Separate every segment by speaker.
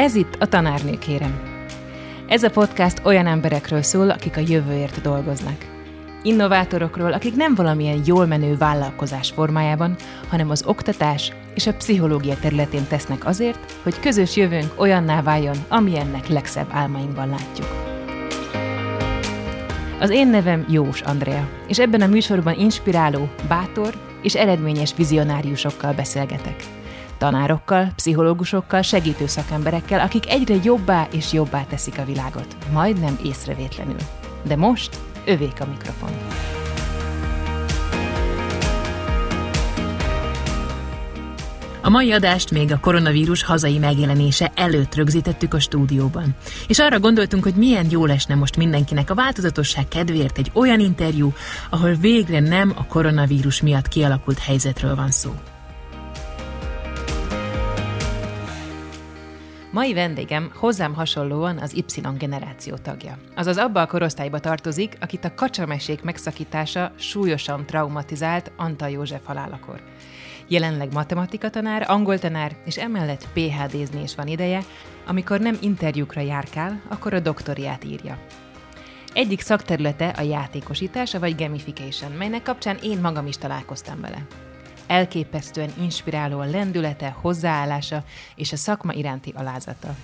Speaker 1: Ez itt a Tanárnő kérem. Ez a podcast olyan emberekről szól, akik a jövőért dolgoznak. Innovátorokról, akik nem valamilyen jól menő vállalkozás formájában, hanem az oktatás és a pszichológia területén tesznek azért, hogy közös jövőnk olyanná váljon, amilyennek legszebb álmainkban látjuk. Az én nevem Jós Andrea, és ebben a műsorban inspiráló, bátor és eredményes vizionáriusokkal beszélgetek tanárokkal, pszichológusokkal, segítő szakemberekkel, akik egyre jobbá és jobbá teszik a világot, majdnem észrevétlenül. De most övék a mikrofon. A mai adást még a koronavírus hazai megjelenése előtt rögzítettük a stúdióban. És arra gondoltunk, hogy milyen jó lesne most mindenkinek a változatosság kedvéért egy olyan interjú, ahol végre nem a koronavírus miatt kialakult helyzetről van szó. Mai vendégem hozzám hasonlóan az Y generáció tagja. Azaz abba a korosztályba tartozik, akit a kacsamesék megszakítása súlyosan traumatizált Antal József halálakor. Jelenleg matematika tanár, angol tanár, és emellett PHD-zni is van ideje, amikor nem interjúkra járkál, akkor a doktoriát írja. Egyik szakterülete a játékosítása vagy gamification, melynek kapcsán én magam is találkoztam vele elképesztően inspiráló a lendülete, hozzáállása és a szakma iránti alázata.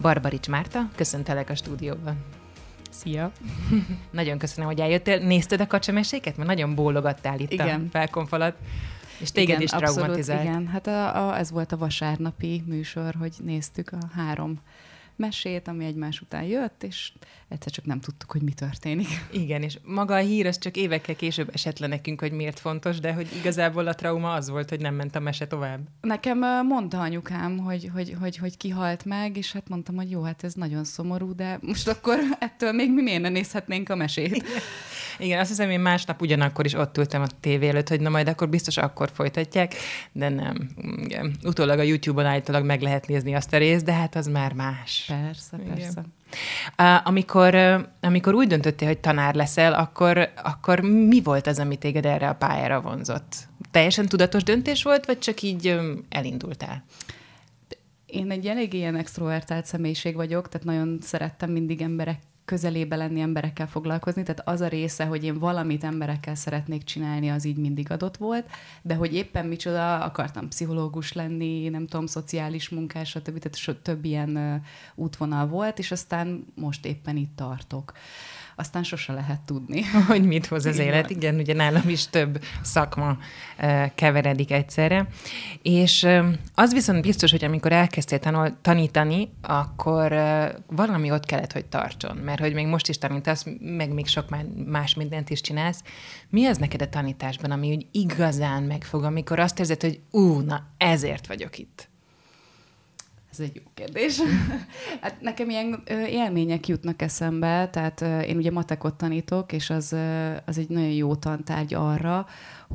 Speaker 1: Barbarics Márta, köszöntelek a stúdióban.
Speaker 2: Szia!
Speaker 1: nagyon köszönöm, hogy eljöttél. Nézted a kacsameséket? Mert nagyon bólogattál itt igen. a felkonfalat. És téged igen, is traumatizált.
Speaker 2: Igen, hát a, a, ez volt a vasárnapi műsor, hogy néztük a három mesét, ami egymás után jött, és egyszer csak nem tudtuk, hogy mi történik.
Speaker 1: Igen, és maga a hír az csak évekkel később esett le nekünk, hogy miért fontos, de hogy igazából a trauma az volt, hogy nem ment a mese tovább.
Speaker 2: Nekem mondta anyukám, hogy, hogy, hogy, hogy kihalt meg, és hát mondtam, hogy jó, hát ez nagyon szomorú, de most akkor ettől még mi miért ne nézhetnénk a mesét? Igen.
Speaker 1: Igen, azt hiszem, én másnap ugyanakkor is ott ültem a tévé előtt, hogy na majd akkor biztos akkor folytatják, de nem. Igen. Utólag a YouTube-on állítólag meg lehet nézni azt a részt, de hát az már más.
Speaker 2: Persze, Igen. persze.
Speaker 1: Amikor, amikor úgy döntöttél, hogy tanár leszel, akkor, akkor mi volt az, ami téged erre a pályára vonzott? Teljesen tudatos döntés volt, vagy csak így elindultál?
Speaker 2: Én egy elég ilyen extrovertált személyiség vagyok, tehát nagyon szerettem mindig emberek közelébe lenni, emberekkel foglalkozni, tehát az a része, hogy én valamit emberekkel szeretnék csinálni, az így mindig adott volt, de hogy éppen micsoda, akartam pszichológus lenni, nem tudom, szociális munkás, stb. Tehát több ilyen útvonal volt, és aztán most éppen itt tartok aztán sose lehet tudni.
Speaker 1: Hogy mit hoz az élet. Igen, ugye nálam is több szakma keveredik egyszerre. És az viszont biztos, hogy amikor elkezdtél tanul, tanítani, akkor valami ott kellett, hogy tartson. Mert hogy még most is tanítasz, meg még sok más mindent is csinálsz. Mi az neked a tanításban, ami úgy igazán megfog, amikor azt érzed, hogy ú, na ezért vagyok itt?
Speaker 2: Ez egy jó kérdés. hát nekem ilyen élmények jutnak eszembe, tehát én ugye matekot tanítok, és az, az egy nagyon jó tantárgy arra,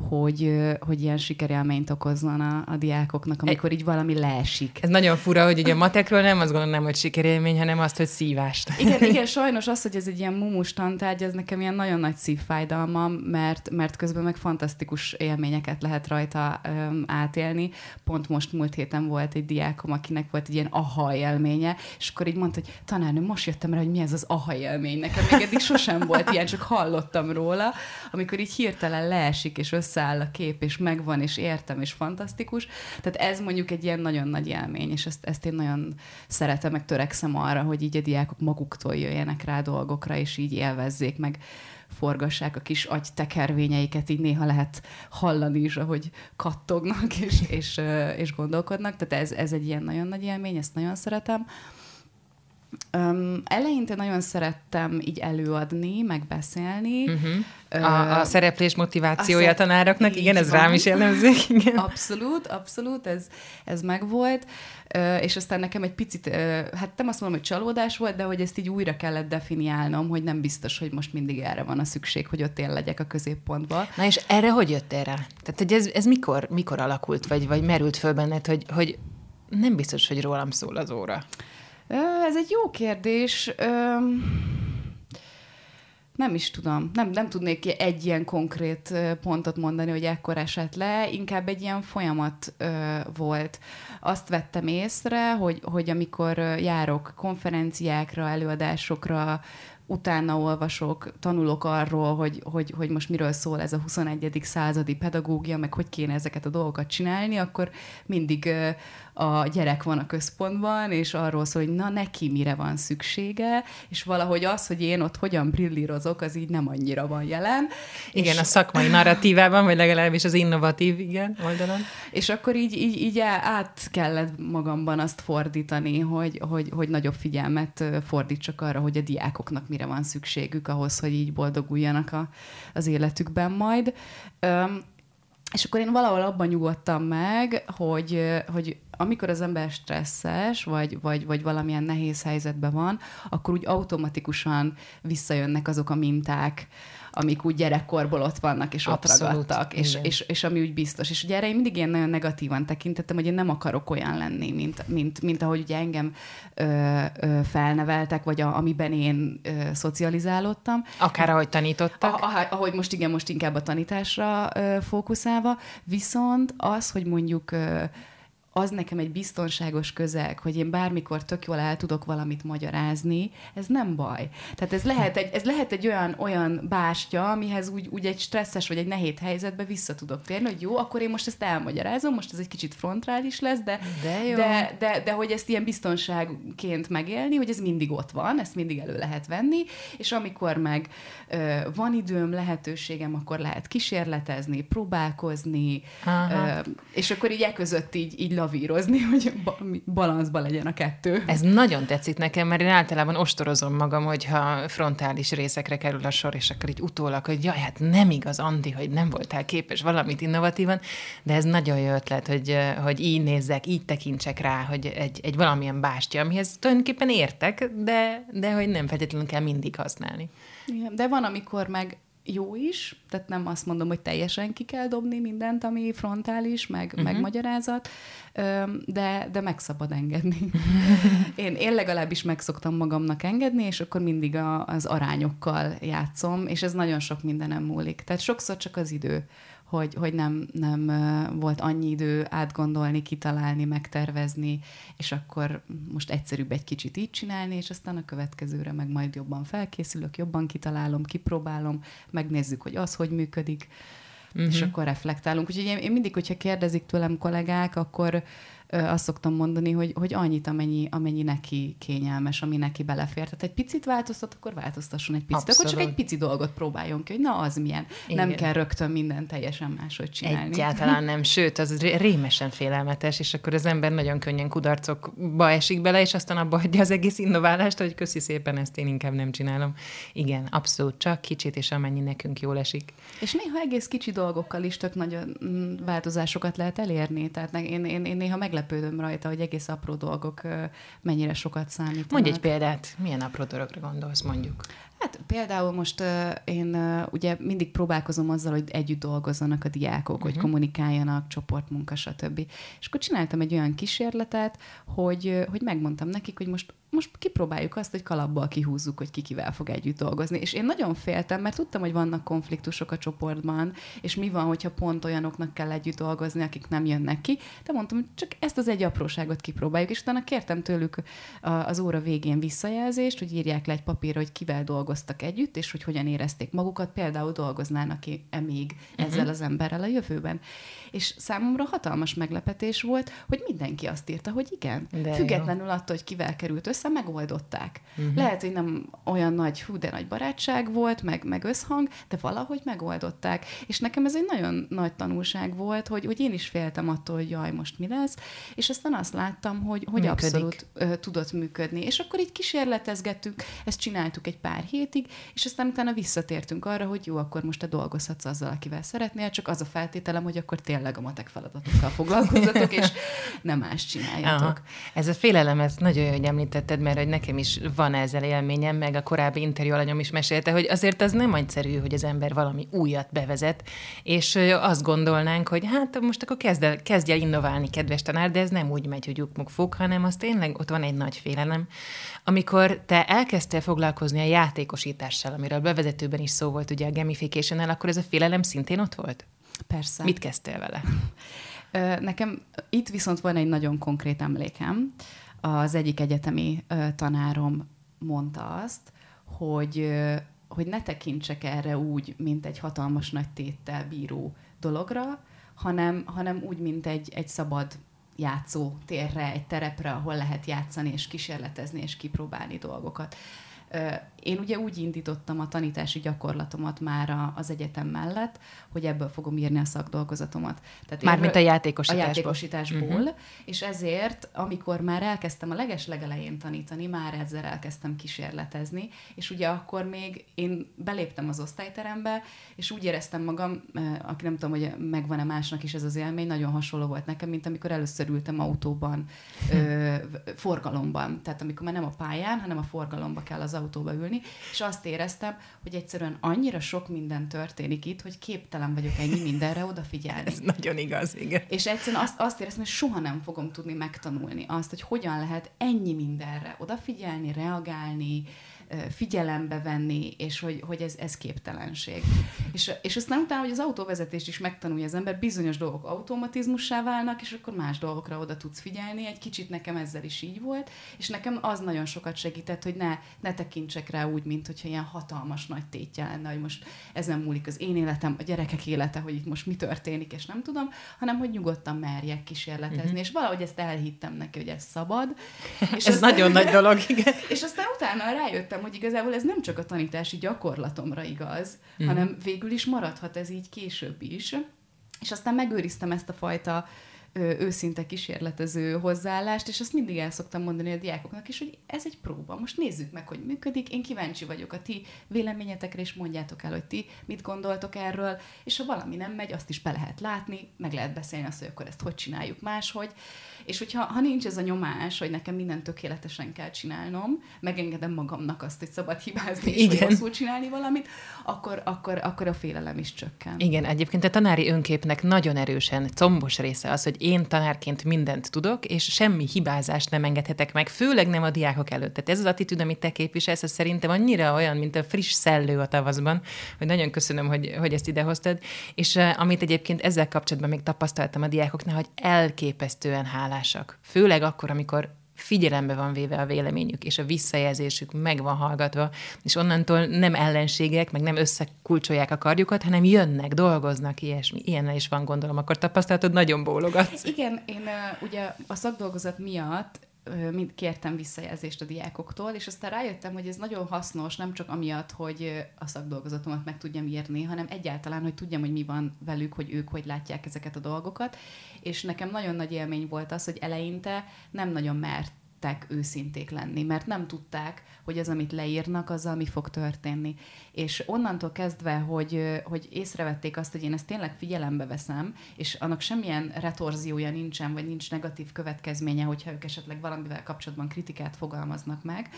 Speaker 2: hogy, hogy ilyen sikerélményt okozzon a, a diákoknak, amikor így valami leesik.
Speaker 1: Ez nagyon fura, hogy ugye a matekről nem azt gondolom, hogy sikerélmény, hanem azt, hogy szívást.
Speaker 2: Igen, igen, sajnos az, hogy ez egy ilyen mumus tantárgy, ez nekem ilyen nagyon nagy szívfájdalmam, mert, mert közben meg fantasztikus élményeket lehet rajta um, átélni. Pont most múlt héten volt egy diákom, akinek volt egy ilyen aha élménye, és akkor így mondta, hogy tanárnő, most jöttem rá, hogy mi ez az aha élmény. Nekem még eddig sosem volt ilyen, csak hallottam róla, amikor így hirtelen leesik, és összeáll a kép, és megvan, és értem, és fantasztikus. Tehát ez mondjuk egy ilyen nagyon nagy élmény, és ezt, ezt én nagyon szeretem, meg törekszem arra, hogy így a diákok maguktól jöjjenek rá dolgokra, és így élvezzék, meg forgassák a kis agy tekervényeiket, így néha lehet hallani is, ahogy kattognak és, és, és gondolkodnak. Tehát ez, ez egy ilyen nagyon nagy élmény, ezt nagyon szeretem. Um, eleinte nagyon szerettem így előadni, megbeszélni.
Speaker 1: Uh-huh. A, a szereplés motivációja a tanároknak, igen, ez van. rám is jellemző. Igen.
Speaker 2: Abszolút, abszolút, ez, ez megvolt. Uh, és aztán nekem egy picit, uh, hát nem azt mondom, hogy csalódás volt, de hogy ezt így újra kellett definiálnom, hogy nem biztos, hogy most mindig erre van a szükség, hogy ott én legyek a középpontban.
Speaker 1: Na és erre hogy jöttél rá? Tehát, hogy ez, ez mikor, mikor alakult, vagy, vagy merült föl benned, hogy, hogy nem biztos, hogy rólam szól az óra?
Speaker 2: Ez egy jó kérdés. nem is tudom, nem, nem tudnék egy ilyen konkrét pontot mondani, hogy ekkor esett le, inkább egy ilyen folyamat volt. Azt vettem észre, hogy, hogy amikor járok konferenciákra, előadásokra, utána olvasok, tanulok arról, hogy, hogy, hogy most miről szól ez a 21. századi pedagógia, meg hogy kéne ezeket a dolgokat csinálni, akkor mindig a gyerek van a központban, és arról szól, hogy na neki mire van szüksége, és valahogy az, hogy én ott hogyan brillírozok, az így nem annyira van jelen.
Speaker 1: Igen, és... a szakmai narratívában, vagy legalábbis az innovatív, igen, oldalon.
Speaker 2: És akkor így, így, így át kellett magamban azt fordítani, hogy, hogy, hogy nagyobb figyelmet fordítsak arra, hogy a diákoknak mire van szükségük ahhoz, hogy így boldoguljanak a, az életükben majd. Öm, és akkor én valahol abban nyugodtam meg, hogy, hogy amikor az ember stresszes, vagy, vagy, vagy valamilyen nehéz helyzetben van, akkor úgy automatikusan visszajönnek azok a minták, amik úgy gyerekkorból ott vannak, és Abszolút, ott ragadtak, és, és, és, ami úgy biztos. És ugye erre én mindig ilyen nagyon negatívan tekintettem, hogy én nem akarok olyan lenni, mint, mint, mint ahogy ugye engem ö, ö, felneveltek, vagy a, amiben én ö, szocializálódtam.
Speaker 1: Akár ahogy tanítottak?
Speaker 2: A, a, ahogy most igen, most inkább a tanításra ö, fókuszálva, viszont az, hogy mondjuk ö, az nekem egy biztonságos közeg, hogy én bármikor tök jól el tudok valamit magyarázni, ez nem baj. Tehát ez lehet egy, ez lehet egy olyan, olyan bástya, amihez úgy, úgy egy stresszes vagy egy nehéz helyzetbe vissza tudok térni, hogy jó, akkor én most ezt elmagyarázom, most ez egy kicsit frontrális lesz, de, de, jó. de, de, de hogy ezt ilyen biztonságként megélni, hogy ez mindig ott van, ezt mindig elő lehet venni, és amikor meg ö, van időm, lehetőségem, akkor lehet kísérletezni, próbálkozni, ö, és akkor így e között így, így lavírozni, hogy balanszban legyen a kettő.
Speaker 1: Ez nagyon tetszik nekem, mert én általában ostorozom magam, hogyha frontális részekre kerül a sor, és akkor így utólag, hogy jaj, hát nem igaz, Andi, hogy nem voltál képes valamit innovatívan, de ez nagyon jó ötlet, hogy, hogy így nézzek, így tekintsek rá, hogy egy, egy valamilyen bástya, amihez tulajdonképpen értek, de, de hogy nem feltétlenül kell mindig használni.
Speaker 2: Igen, de van, amikor meg jó is, tehát nem azt mondom, hogy teljesen ki kell dobni mindent, ami frontális, meg, uh-huh. meg magyarázat, de, de meg szabad engedni. én, én legalábbis meg szoktam magamnak engedni, és akkor mindig a, az arányokkal játszom, és ez nagyon sok mindenem múlik. Tehát sokszor csak az idő hogy, hogy nem, nem volt annyi idő átgondolni, kitalálni, megtervezni, és akkor most egyszerűbb egy kicsit így csinálni, és aztán a következőre meg majd jobban felkészülök, jobban kitalálom, kipróbálom, megnézzük, hogy az hogy működik, uh-huh. és mhm. akkor reflektálunk. Úgyhogy én, én mindig, hogyha kérdezik tőlem kollégák, akkor azt szoktam mondani, hogy, hogy annyit, amennyi, amennyi neki kényelmes, ami neki belefér. Tehát egy picit változtat, akkor változtasson egy picit. Abszolút. Akkor csak egy pici dolgot próbáljon ki, hogy na az milyen. Igen. Nem kell rögtön minden teljesen máshogy csinálni.
Speaker 1: Egyáltalán nem, sőt, az rémesen félelmetes, és akkor az ember nagyon könnyen kudarcokba esik bele, és aztán abba hagyja az egész innoválást, hogy köszi szépen, ezt én inkább nem csinálom. Igen, abszolút, csak kicsit, és amennyi nekünk jól esik.
Speaker 2: És néha egész kicsi dolgokkal is tök nagy mm, változásokat lehet elérni. Tehát én, én, én néha meglepő meglepődöm rajta, hogy egész apró dolgok mennyire sokat számítanak.
Speaker 1: Mondj egy példát, milyen apró dologra gondolsz mondjuk?
Speaker 2: Hát például most uh, én uh, ugye mindig próbálkozom azzal, hogy együtt dolgozzanak a diákok, uh-huh. hogy mhm. kommunikáljanak, csoportmunka, stb. És akkor csináltam egy olyan kísérletet, hogy, hogy megmondtam nekik, hogy most most kipróbáljuk azt, hogy kalapból kihúzzuk, hogy ki kivel fog együtt dolgozni. És én nagyon féltem, mert tudtam, hogy vannak konfliktusok a csoportban, és mi van, hogyha pont olyanoknak kell együtt dolgozni, akik nem jönnek ki. De mondtam, hogy csak ezt az egy apróságot kipróbáljuk, és utána kértem tőlük az óra végén visszajelzést, hogy írják le egy papírra, hogy kivel dolgoztak együtt, és hogy hogyan érezték magukat, például dolgoznának-e még uh-huh. ezzel az emberrel a jövőben. És számomra hatalmas meglepetés volt, hogy mindenki azt írta, hogy igen. De Függetlenül jó. attól, hogy kivel került össze, megoldották. Uh-huh. Lehet, hogy nem olyan nagy, hú, de nagy barátság volt, meg, meg összhang, de valahogy megoldották. És nekem ez egy nagyon nagy tanulság volt, hogy, hogy én is féltem attól, hogy jaj, most mi lesz, és aztán azt láttam, hogy, hogy abszolút ö, tudott működni. És akkor így kísérletezgettük, ezt csináltuk egy pár hétig, és aztán utána visszatértünk arra, hogy jó, akkor most te dolgozhatsz azzal, akivel szeretnél, csak az a feltételem, hogy akkor tényleg a matek feladatokkal foglalkozzatok, és, nem más csináljatok. Aha.
Speaker 1: Ez a félelem, ezt nagyon jó, hogy említetted, mert hogy nekem is van ezzel élményem, meg a korábbi interjú alanyom is mesélte, hogy azért az nem egyszerű, hogy az ember valami újat bevezet, és azt gondolnánk, hogy hát most akkor kezd el, kezdj el innoválni, kedves tanár, de ez nem úgy megy, hogy ukmuk fog, hanem az tényleg ott van egy nagy félelem. Amikor te elkezdtél foglalkozni a játékosítással, amiről bevezetőben is szó volt ugye a gamification akkor ez a félelem szintén ott volt?
Speaker 2: Persze.
Speaker 1: Mit kezdtél vele?
Speaker 2: Nekem itt viszont van egy nagyon konkrét emlékem. Az egyik egyetemi tanárom mondta azt, hogy, hogy ne tekintsek erre úgy, mint egy hatalmas nagy téttel bíró dologra, hanem, hanem úgy, mint egy, egy szabad játszó térre, egy terepre, ahol lehet játszani és kísérletezni és kipróbálni dolgokat. Én ugye úgy indítottam a tanítási gyakorlatomat már az egyetem mellett, hogy ebből fogom írni a szakdolgozatomat.
Speaker 1: Tehát Mármint a játékosításból.
Speaker 2: A játékosításból, uh-huh. és ezért, amikor már elkezdtem a leges legelején tanítani, már ezzel elkezdtem kísérletezni, és ugye akkor még én beléptem az osztályterembe, és úgy éreztem magam, aki nem tudom, hogy megvan-e másnak is ez az élmény, nagyon hasonló volt nekem, mint amikor először ültem autóban, ö, forgalomban. Tehát amikor már nem a pályán, hanem a forgalomba kell az autóba ülni, ülni, és azt éreztem, hogy egyszerűen annyira sok minden történik itt, hogy képtelen vagyok ennyi mindenre odafigyelni.
Speaker 1: Ez nagyon igaz, igen.
Speaker 2: És egyszerűen azt, azt éreztem, hogy soha nem fogom tudni megtanulni azt, hogy hogyan lehet ennyi mindenre odafigyelni, reagálni, figyelembe venni, és hogy, hogy ez, ez képtelenség. És, és aztán utána, hogy az autóvezetést is megtanulja az ember, bizonyos dolgok automatizmussá válnak, és akkor más dolgokra oda tudsz figyelni. Egy kicsit nekem ezzel is így volt, és nekem az nagyon sokat segített, hogy ne, ne tekintsek rá úgy, mint hogyha ilyen hatalmas nagy tétje lenne, hogy most ezen múlik az én életem, a gyerekek élete, hogy itt most mi történik, és nem tudom, hanem hogy nyugodtan merjek kísérletezni. Uh-huh. És valahogy ezt elhittem neki, hogy ez szabad.
Speaker 1: És ez aztán, nagyon nagy dolog, igen.
Speaker 2: És aztán utána rájöttem, hogy igazából ez nem csak a tanítási gyakorlatomra igaz, mm. hanem végül is maradhat ez így később is. És aztán megőriztem ezt a fajta őszinte kísérletező hozzáállást, és azt mindig el szoktam mondani a diákoknak is, hogy ez egy próba. Most nézzük meg, hogy működik. Én kíváncsi vagyok a ti véleményetekre, és mondjátok el, hogy ti mit gondoltok erről, és ha valami nem megy, azt is be lehet látni, meg lehet beszélni azt, hogy akkor ezt hogy csináljuk máshogy. És hogyha ha nincs ez a nyomás, hogy nekem minden tökéletesen kell csinálnom, megengedem magamnak azt, hogy szabad hibázni, és Igen. rosszul csinálni valamit, akkor, akkor, akkor a félelem is csökken.
Speaker 1: Igen, egyébként a tanári önképnek nagyon erősen combos része az, hogy én tanárként mindent tudok, és semmi hibázást nem engedhetek meg, főleg nem a diákok előtt. Tehát ez az attitűd, amit te képviselsz, ez szerintem annyira olyan, mint a friss szellő a tavaszban, hogy nagyon köszönöm, hogy, hogy ezt idehoztad. És uh, amit egyébként ezzel kapcsolatban még tapasztaltam a diákoknál, hogy elképesztően hálásak. Főleg akkor, amikor figyelembe van véve a véleményük, és a visszajelzésük meg van hallgatva, és onnantól nem ellenségek, meg nem összekulcsolják a karjukat, hanem jönnek, dolgoznak, ilyesmi. Ilyennel is van, gondolom, akkor tapasztalatod nagyon bólogatsz.
Speaker 2: Igen, én ugye a szakdolgozat miatt mind kértem visszajelzést a diákoktól, és aztán rájöttem, hogy ez nagyon hasznos, nem csak amiatt, hogy a szakdolgozatomat meg tudjam írni, hanem egyáltalán, hogy tudjam, hogy mi van velük, hogy ők hogy látják ezeket a dolgokat. És nekem nagyon nagy élmény volt az, hogy eleinte nem nagyon mert mertek őszinték lenni, mert nem tudták, hogy az, amit leírnak, az, ami fog történni. És onnantól kezdve, hogy, hogy észrevették azt, hogy én ezt tényleg figyelembe veszem, és annak semmilyen retorziója nincsen, vagy nincs negatív következménye, hogyha ők esetleg valamivel kapcsolatban kritikát fogalmaznak meg,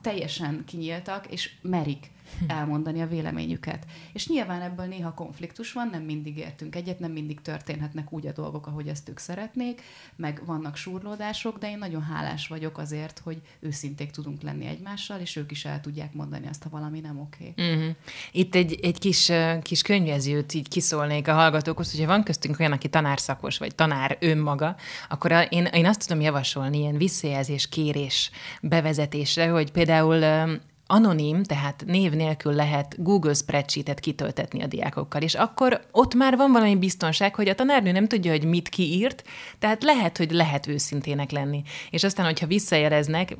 Speaker 2: teljesen kinyíltak, és merik elmondani a véleményüket. És nyilván ebből néha konfliktus van, nem mindig értünk egyet, nem mindig történhetnek úgy a dolgok, ahogy ezt ők szeretnék, meg vannak súrlódások, de én nagyon hálás vagyok azért, hogy őszinték tudunk lenni egymással, és ők is el tudják mondani azt, ha valami nem oké. Okay.
Speaker 1: Uh-huh. Itt egy, egy kis, kis könyvezőt így kiszólnék a hallgatókhoz, hogyha van köztünk olyan, aki tanárszakos, vagy tanár önmaga, akkor a, én, én azt tudom javasolni ilyen visszajelzés kérés bevezetésre, hogy például anonim, tehát név nélkül lehet Google spreadsheetet kitöltetni a diákokkal, és akkor ott már van valami biztonság, hogy a tanárnő nem tudja, hogy mit kiírt, tehát lehet, hogy lehet őszintének lenni. És aztán, hogyha visszajeleznek,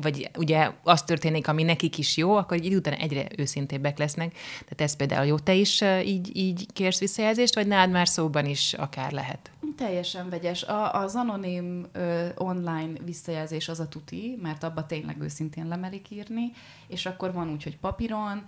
Speaker 1: vagy ugye az történik, ami nekik is jó, akkor egy idő után egyre őszintébbek lesznek. Tehát ez például jó. Te is így, így kérsz visszajelzést, vagy nálad már szóban is akár lehet?
Speaker 2: Teljesen vegyes. A, az anonim ö, online visszajelzés az a tuti, mert abba tényleg őszintén lemerik írni, és akkor van úgy, hogy papíron,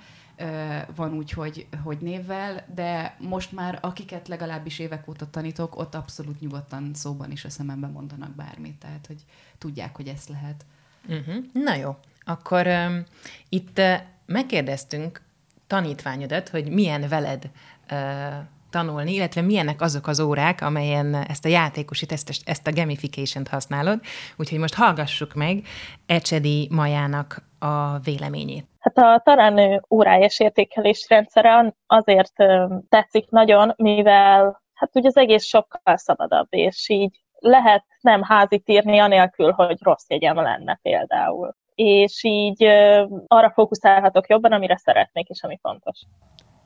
Speaker 2: van úgy, hogy, hogy névvel, de most már akiket legalábbis évek óta tanítok, ott abszolút nyugodtan szóban is a szemembe mondanak bármit, tehát hogy tudják, hogy ezt lehet.
Speaker 1: Uh-huh. Na jó, akkor um, itt uh, megkérdeztünk tanítványodat, hogy milyen veled uh, tanulni, illetve milyenek azok az órák, amelyen ezt a játékosit, ezt, ezt a gamification-t használod. Úgyhogy most hallgassuk meg Ecsedi Majának a véleményét.
Speaker 3: Hát a Tarán órájas értékelés rendszere azért tetszik nagyon, mivel hát ugye az egész sokkal szabadabb, és így lehet nem házit írni anélkül, hogy rossz jegyem lenne például. És így arra fókuszálhatok jobban, amire szeretnék, és ami fontos.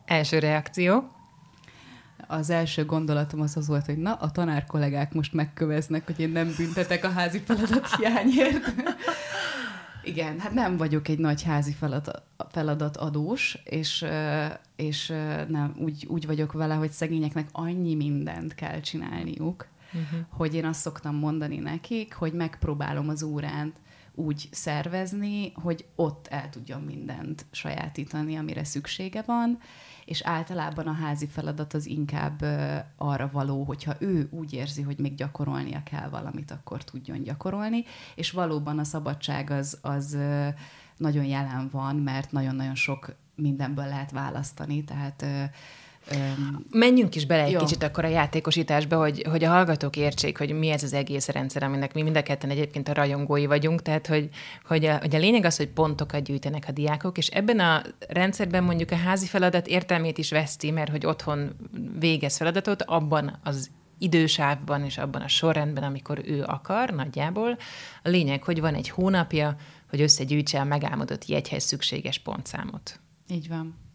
Speaker 1: Első reakció?
Speaker 2: Az első gondolatom az az volt, hogy na, a tanár kollégák most megköveznek, hogy én nem büntetek a házi feladat hiányért. Igen, hát nem vagyok egy nagy házi feladat, feladat adós, és, és nem, úgy, úgy vagyok vele, hogy szegényeknek annyi mindent kell csinálniuk, uh-huh. hogy én azt szoktam mondani nekik, hogy megpróbálom az órán úgy szervezni, hogy ott el tudjon mindent sajátítani, amire szüksége van, és általában a házi feladat az inkább arra való, hogyha ő úgy érzi, hogy még gyakorolnia kell valamit, akkor tudjon gyakorolni, és valóban a szabadság az, az nagyon jelen van, mert nagyon-nagyon sok mindenből lehet választani, tehát
Speaker 1: Menjünk is bele egy jó. kicsit akkor a játékosításba, hogy, hogy a hallgatók értsék, hogy mi ez az egész rendszer, aminek mi mind a ketten egyébként a rajongói vagyunk, tehát hogy, hogy, a, hogy a lényeg az, hogy pontokat gyűjtenek a diákok, és ebben a rendszerben mondjuk a házi feladat értelmét is veszti, mert hogy otthon végez feladatot, abban az idősávban és abban a sorrendben, amikor ő akar nagyjából. A lényeg, hogy van egy hónapja, hogy összegyűjtse a megálmodott jegyhez szükséges pontszámot.
Speaker 2: Így van.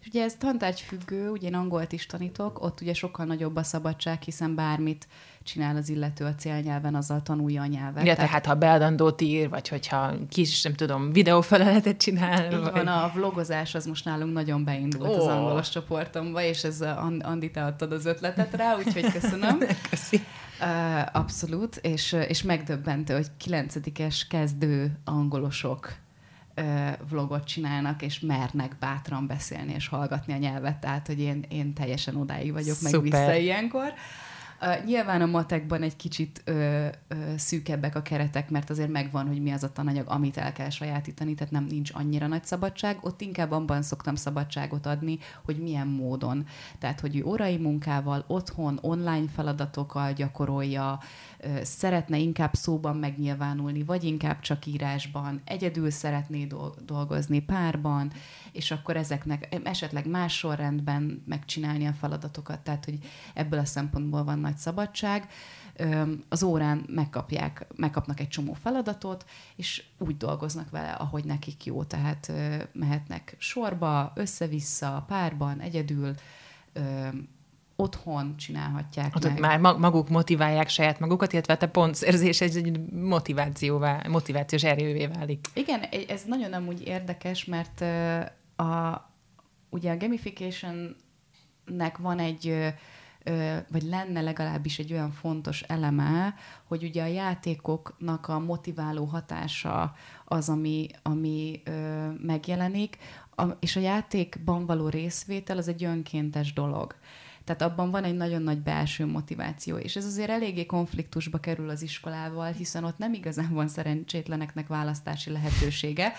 Speaker 2: És ugye ez tantárgy függő, ugye én angolt is tanítok, ott ugye sokkal nagyobb a szabadság, hiszen bármit csinál az illető a célnyelven, azzal tanulja a nyelvet.
Speaker 1: Ja, tehát, tehát ha beadandót ír, vagy hogyha kis, nem tudom, videófeleletet csinál.
Speaker 2: Így vagy... van, a vlogozás az most nálunk nagyon beindult oh. az angolos csoportomba, és ez Andi, te adtad az ötletet rá, úgyhogy köszönöm.
Speaker 1: Köszi.
Speaker 2: Uh, abszolút, és, és megdöbbentő, hogy kilencedikes kezdő angolosok vlogot csinálnak, és mernek bátran beszélni és hallgatni a nyelvet, tehát hogy én, én teljesen odáig vagyok, Szuper. meg vissza ilyenkor. Uh, nyilván a matekban egy kicsit ö, ö, szűkebbek a keretek, mert azért megvan, hogy mi az a tananyag, amit el kell sajátítani, tehát nem nincs annyira nagy szabadság. Ott inkább abban szoktam szabadságot adni, hogy milyen módon. Tehát, hogy órai munkával, otthon, online feladatokkal gyakorolja, ö, szeretne inkább szóban megnyilvánulni, vagy inkább csak írásban, egyedül szeretné dolgozni párban, és akkor ezeknek esetleg más sorrendben megcsinálni a feladatokat. Tehát, hogy ebből a szempontból van nagy szabadság. Az órán megkapják, megkapnak egy csomó feladatot, és úgy dolgoznak vele, ahogy nekik jó. Tehát mehetnek sorba, össze-vissza, párban, egyedül, otthon csinálhatják
Speaker 1: Ott meg. Már maguk motiválják saját magukat, illetve a pontszerzés egy motivációvá, motivációs erővé válik.
Speaker 2: Igen, ez nagyon nem úgy érdekes, mert a, ugye a gamificationnek van egy vagy lenne legalábbis egy olyan fontos eleme, hogy ugye a játékoknak a motiváló hatása az, ami, ami ö, megjelenik, a, és a játékban való részvétel az egy önkéntes dolog. Tehát abban van egy nagyon nagy belső motiváció, és ez azért eléggé konfliktusba kerül az iskolával, hiszen ott nem igazán van szerencsétleneknek választási lehetősége.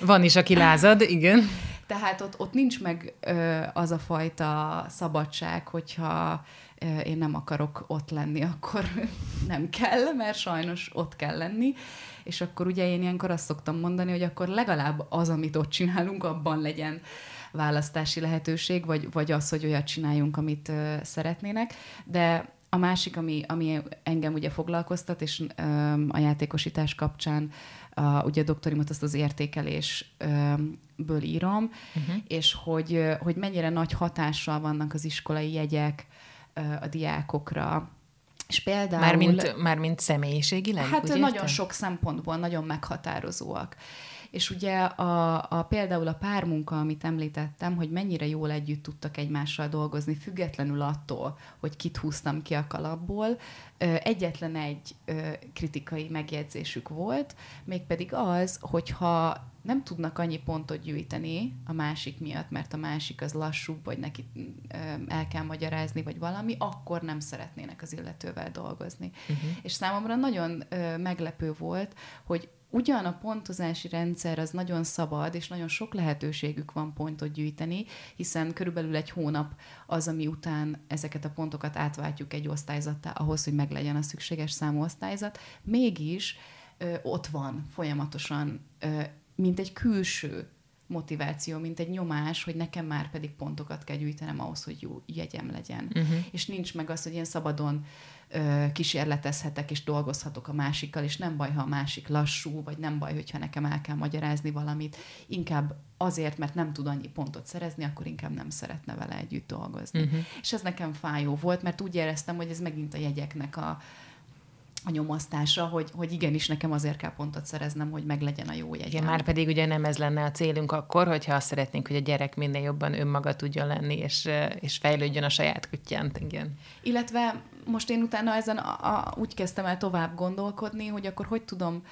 Speaker 1: Van is, aki lázad, igen.
Speaker 2: Tehát ott, ott nincs meg ö, az a fajta szabadság, hogyha ö, én nem akarok ott lenni, akkor nem kell, mert sajnos ott kell lenni. És akkor ugye én ilyenkor azt szoktam mondani, hogy akkor legalább az, amit ott csinálunk, abban legyen választási lehetőség, vagy, vagy az, hogy olyat csináljunk, amit uh, szeretnének. De a másik, ami, ami engem ugye foglalkoztat, és um, a játékosítás kapcsán uh, ugye a doktorimat azt az értékelésből írom, uh-huh. és hogy, hogy mennyire nagy hatással vannak az iskolai jegyek uh, a diákokra, és például...
Speaker 1: Mármint, mármint személyiségileg,
Speaker 2: Hát nagyon sok szempontból nagyon meghatározóak És ugye a, a, például a pármunka, amit említettem, hogy mennyire jól együtt tudtak egymással dolgozni, függetlenül attól, hogy kit húztam ki a kalapból, egyetlen egy kritikai megjegyzésük volt, mégpedig az, hogyha nem tudnak annyi pontot gyűjteni a másik miatt, mert a másik az lassú, vagy neki el kell magyarázni, vagy valami, akkor nem szeretnének az illetővel dolgozni. Uh-huh. És számomra nagyon meglepő volt, hogy ugyan a pontozási rendszer az nagyon szabad, és nagyon sok lehetőségük van pontot gyűjteni, hiszen körülbelül egy hónap az, ami után ezeket a pontokat átváltjuk egy osztályzattá, ahhoz, hogy meglegyen a szükséges számú osztályzat, mégis ö, ott van folyamatosan, ö, mint egy külső motiváció, mint egy nyomás, hogy nekem már pedig pontokat kell gyűjtenem ahhoz, hogy jó jegyem legyen. Uh-huh. És nincs meg az, hogy én szabadon kísérletezhetek és dolgozhatok a másikkal, és nem baj, ha a másik lassú, vagy nem baj, hogyha nekem el kell magyarázni valamit, inkább azért, mert nem tud annyi pontot szerezni, akkor inkább nem szeretne vele együtt dolgozni. Uh-huh. És ez nekem fájó volt, mert úgy éreztem, hogy ez megint a jegyeknek a, a nyomasztása, hogy, hogy igenis nekem azért kell pontot szereznem, hogy meglegyen a jó jegy.
Speaker 1: Igen, már pedig ugye nem ez lenne a célunk akkor, hogyha azt szeretnénk, hogy a gyerek minél jobban önmaga tudjon lenni, és, és fejlődjön a saját kutyánt. Igen.
Speaker 2: Illetve most én utána ezen a, a, úgy kezdtem el tovább gondolkodni, hogy akkor hogy tudom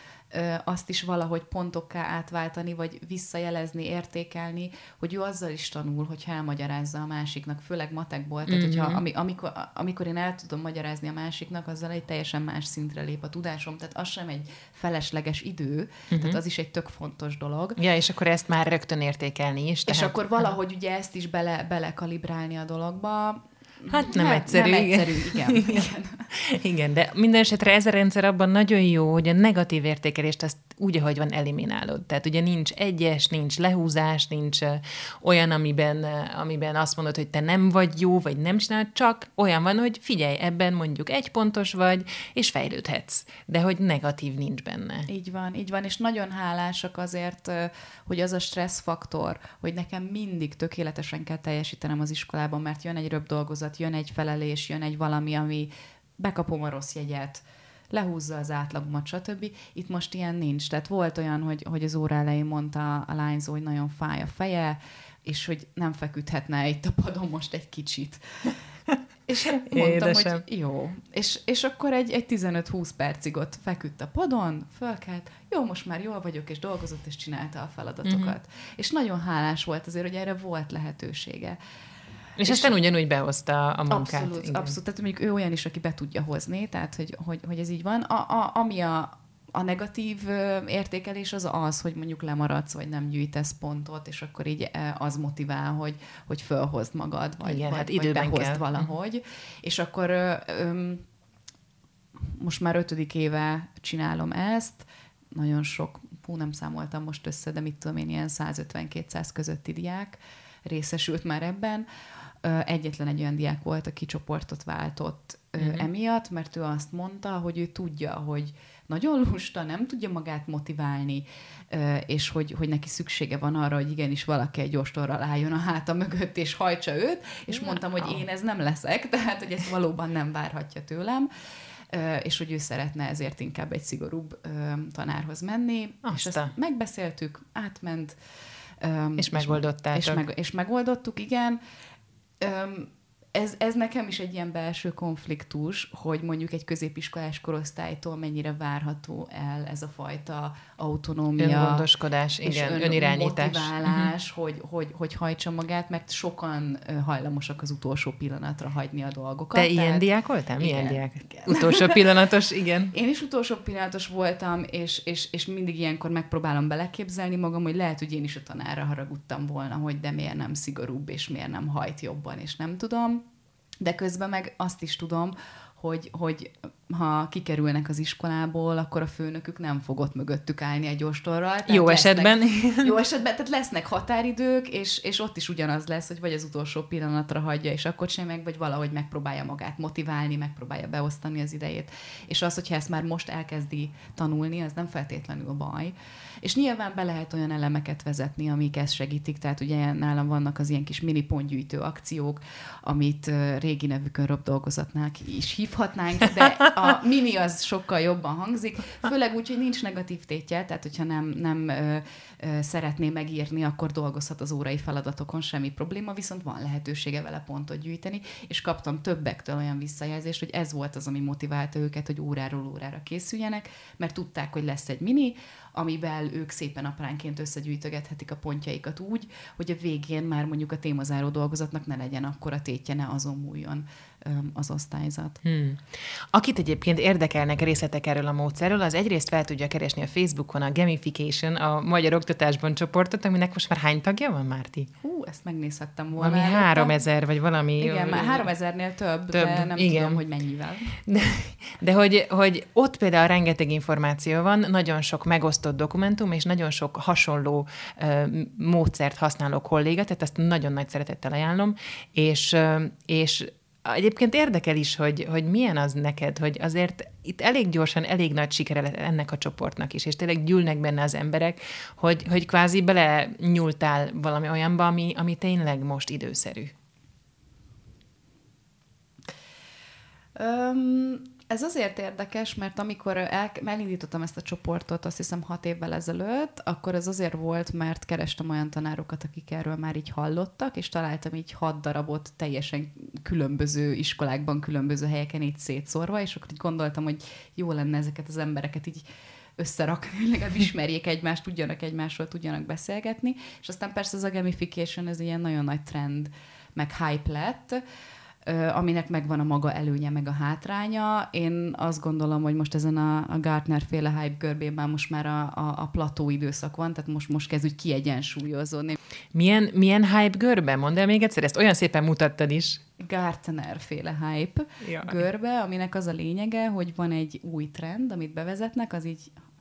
Speaker 2: azt is valahogy pontokká átváltani, vagy visszajelezni, értékelni, hogy ő azzal is tanul, hogy elmagyarázza a másiknak, főleg matekból. Tehát, mm-hmm. hogyha, ami, amikor, amikor én el tudom magyarázni a másiknak, azzal egy teljesen más szintre lép a tudásom. Tehát az sem egy felesleges idő, mm-hmm. tehát az is egy tök fontos dolog.
Speaker 1: Ja, és akkor ezt már rögtön értékelni is.
Speaker 2: Tehát... És akkor valahogy ugye ezt is bele, belekalibrálni a dologba,
Speaker 1: Hát nem hát, egyszerű.
Speaker 2: Nem igen. egyszerű, igen.
Speaker 1: igen. igen, de minden esetre ez a rendszer abban nagyon jó, hogy a negatív értékelést azt úgy, ahogy van, eliminálod. Tehát ugye nincs egyes, nincs lehúzás, nincs olyan, amiben, amiben azt mondod, hogy te nem vagy jó, vagy nem csinálod, csak olyan van, hogy figyelj, ebben mondjuk egy pontos vagy, és fejlődhetsz. De hogy negatív nincs benne.
Speaker 2: Így van, így van, és nagyon hálásak azért, hogy az a stresszfaktor, hogy nekem mindig tökéletesen kell teljesítenem az iskolában, mert jön egy röbb dolgozat, jön egy felelés, jön egy valami, ami bekapom a rossz jegyet, lehúzza az átlagomat, stb. Itt most ilyen nincs. Tehát volt olyan, hogy, hogy az óra elején mondta a lányzó, hogy nagyon fáj a feje, és hogy nem feküdhetne itt a padon most egy kicsit. És mondtam, Édesem. hogy jó. És, és akkor egy, egy 15-20 percig ott feküdt a padon, fölkelt, jó, most már jól vagyok, és dolgozott, és csinálta a feladatokat. Mm-hmm. És nagyon hálás volt azért, hogy erre volt lehetősége.
Speaker 1: És, és aztán ugyanúgy behozta a munkát.
Speaker 2: Abszolút, igen. abszolút. Tehát mondjuk ő olyan is, aki be tudja hozni, tehát hogy, hogy, hogy ez így van. A, a, ami a, a negatív értékelés az az, hogy mondjuk lemaradsz, vagy nem gyűjtesz pontot, és akkor így az motivál, hogy, hogy fölhozd magad, vagy, Igen, vagy, hát időben vagy behozd kell. valahogy. És akkor öm, most már ötödik éve csinálom ezt, nagyon sok, hú, nem számoltam most össze, de mit tudom én, ilyen 150-200 közötti diák részesült már ebben egyetlen egy olyan diák volt, aki csoportot váltott uh-huh. emiatt, mert ő azt mondta, hogy ő tudja, hogy nagyon lusta, nem tudja magát motiválni, és hogy, hogy neki szüksége van arra, hogy igenis valaki egy ostorral álljon a háta mögött, és hajtsa őt, és mondtam, hogy én ez nem leszek, tehát, hogy ezt valóban nem várhatja tőlem és hogy ő szeretne ezért inkább egy szigorúbb tanárhoz menni, Aztán. és ezt megbeszéltük, átment.
Speaker 1: És megoldottátok.
Speaker 2: És, meg, és megoldottuk, igen. Um, ez, ez nekem is egy ilyen belső konfliktus, hogy mondjuk egy középiskolás korosztálytól mennyire várható el ez a fajta autonómia.
Speaker 1: Öngondoskodás, igen, ön, önirányítás.
Speaker 2: Motiválás, uh-huh. hogy, hogy, hogy hajtsa magát, mert sokan hajlamosak az utolsó pillanatra hagyni a dolgokat.
Speaker 1: Te Tehát, ilyen diák voltál? Milyen igen, diák? Igen. Utolsó pillanatos, igen.
Speaker 2: Én is utolsó pillanatos voltam, és, és, és mindig ilyenkor megpróbálom beleképzelni magam, hogy lehet, hogy én is a tanára haragudtam volna, hogy de miért nem szigorúbb, és miért nem hajt jobban, és nem tudom de közben meg azt is tudom, hogy, hogy ha kikerülnek az iskolából, akkor a főnökük nem fog ott mögöttük állni egy ostorral.
Speaker 1: Jó lesznek, esetben.
Speaker 2: Jó esetben, tehát lesznek határidők, és, és ott is ugyanaz lesz, hogy vagy az utolsó pillanatra hagyja, és akkor sem meg, vagy valahogy megpróbálja magát motiválni, megpróbálja beosztani az idejét. És az, hogyha ezt már most elkezdi tanulni, az nem feltétlenül baj. És nyilván be lehet olyan elemeket vezetni, amik ezt segítik, tehát ugye nálam vannak az ilyen kis mini pontgyűjtő akciók, amit régi nevükön Rob dolgozatnál is hívhatnánk, de A mini az sokkal jobban hangzik, főleg úgy, hogy nincs negatív tétje, tehát hogyha nem, nem ö, ö, szeretné megírni, akkor dolgozhat az órai feladatokon, semmi probléma, viszont van lehetősége vele pontot gyűjteni, és kaptam többektől olyan visszajelzést, hogy ez volt az, ami motiválta őket, hogy óráról órára készüljenek, mert tudták, hogy lesz egy mini, amivel ők szépen apránként összegyűjtögethetik a pontjaikat úgy, hogy a végén már mondjuk a témazáró dolgozatnak ne legyen akkor a tétje, ne azon múljon az osztályzat. Hmm.
Speaker 1: Akit egyébként érdekelnek részletek erről a módszerről, az egyrészt fel tudja keresni a Facebookon a Gamification, a Magyar Oktatásban csoportot, aminek most már hány tagja van, Márti?
Speaker 2: Hú, ezt megnézhettem volna.
Speaker 1: Valami három ezer, vagy valami...
Speaker 2: Igen, már három ezernél több, több, de nem igen. tudom, hogy mennyivel.
Speaker 1: De, de hogy, hogy ott például rengeteg információ van, nagyon sok megosztott dokumentum, és nagyon sok hasonló uh, módszert használó kolléga, tehát ezt nagyon nagy szeretettel ajánlom, és, uh, és Egyébként érdekel is, hogy, hogy milyen az neked, hogy azért itt elég gyorsan, elég nagy sikere lett ennek a csoportnak is, és tényleg gyűlnek benne az emberek, hogy, hogy kvázi bele nyúltál valami olyanba, ami, ami tényleg most időszerű.
Speaker 2: Um, ez azért érdekes, mert amikor el, elindítottam ezt a csoportot, azt hiszem hat évvel ezelőtt, akkor ez azért volt, mert kerestem olyan tanárokat, akik erről már így hallottak, és találtam így hat darabot teljesen különböző iskolákban, különböző helyeken így szétszórva, és akkor így gondoltam, hogy jó lenne ezeket az embereket így összerakni, legalább ismerjék egymást, tudjanak egymásról, tudjanak beszélgetni, és aztán persze az a gamification, ez ilyen nagyon nagy trend, meg hype lett, aminek megvan a maga előnye, meg a hátránya. Én azt gondolom, hogy most ezen a, a Gartner féle hype görbében most már a, a, a plató időszak van, tehát most, most kezd úgy kiegyensúlyozódni.
Speaker 1: Milyen, milyen hype görbe? Mondd el még egyszer, ezt olyan szépen mutattad is.
Speaker 2: Gartner féle hype Jaj. görbe, aminek az a lényege, hogy van egy új trend, amit bevezetnek, az így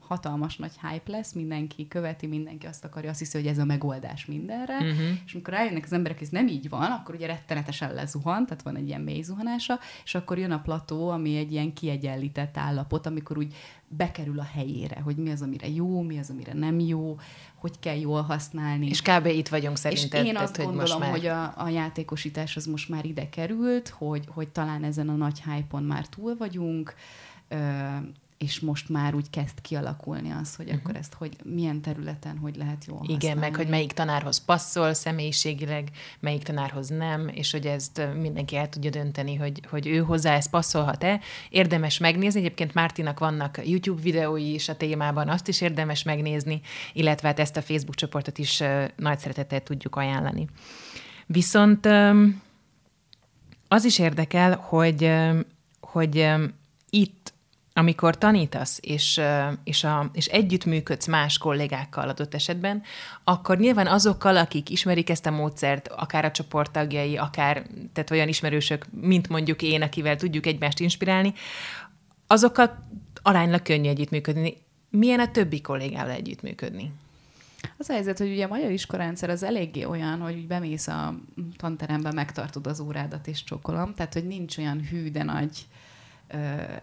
Speaker 2: hatalmas nagy hype lesz, mindenki követi, mindenki azt akarja, azt hiszi, hogy ez a megoldás mindenre, uh-huh. és amikor rájönnek az emberek, hogy ez nem így van, akkor ugye rettenetesen lezuhan, tehát van egy ilyen mély zuhanása, és akkor jön a plató, ami egy ilyen kiegyenlített állapot, amikor úgy bekerül a helyére, hogy mi az, amire jó, mi az, amire nem jó, hogy kell jól használni.
Speaker 1: És kb. itt vagyunk szerinted.
Speaker 2: És én azt tehát, gondolom, hogy, most már... hogy a, a játékosítás az most már ide került, hogy, hogy talán ezen a nagy hype-on már túl vagyunk, és most már úgy kezd kialakulni az, hogy uh-huh. akkor ezt hogy milyen területen hogy lehet jól
Speaker 1: Igen, használni. meg hogy melyik tanárhoz passzol személyiségileg, melyik tanárhoz nem, és hogy ezt mindenki el tudja dönteni, hogy, hogy ő hozzá ez passzolhat-e. Érdemes megnézni, egyébként Mártinak vannak YouTube videói is a témában, azt is érdemes megnézni, illetve hát ezt a Facebook csoportot is nagy szeretettel tudjuk ajánlani. Viszont az is érdekel, hogy, hogy itt amikor tanítasz, és, és, a, és együttműködsz más kollégákkal adott esetben, akkor nyilván azokkal, akik ismerik ezt a módszert, akár a csoporttagjai, akár tehát olyan ismerősök, mint mondjuk én, akivel tudjuk egymást inspirálni, azokkal aránylag könnyű együttműködni. Milyen a többi kollégával együttműködni?
Speaker 2: Az a helyzet, hogy ugye a magyar iskorendszer az eléggé olyan, hogy bemész a tanterembe, megtartod az órádat és csokolom, tehát hogy nincs olyan hű, de nagy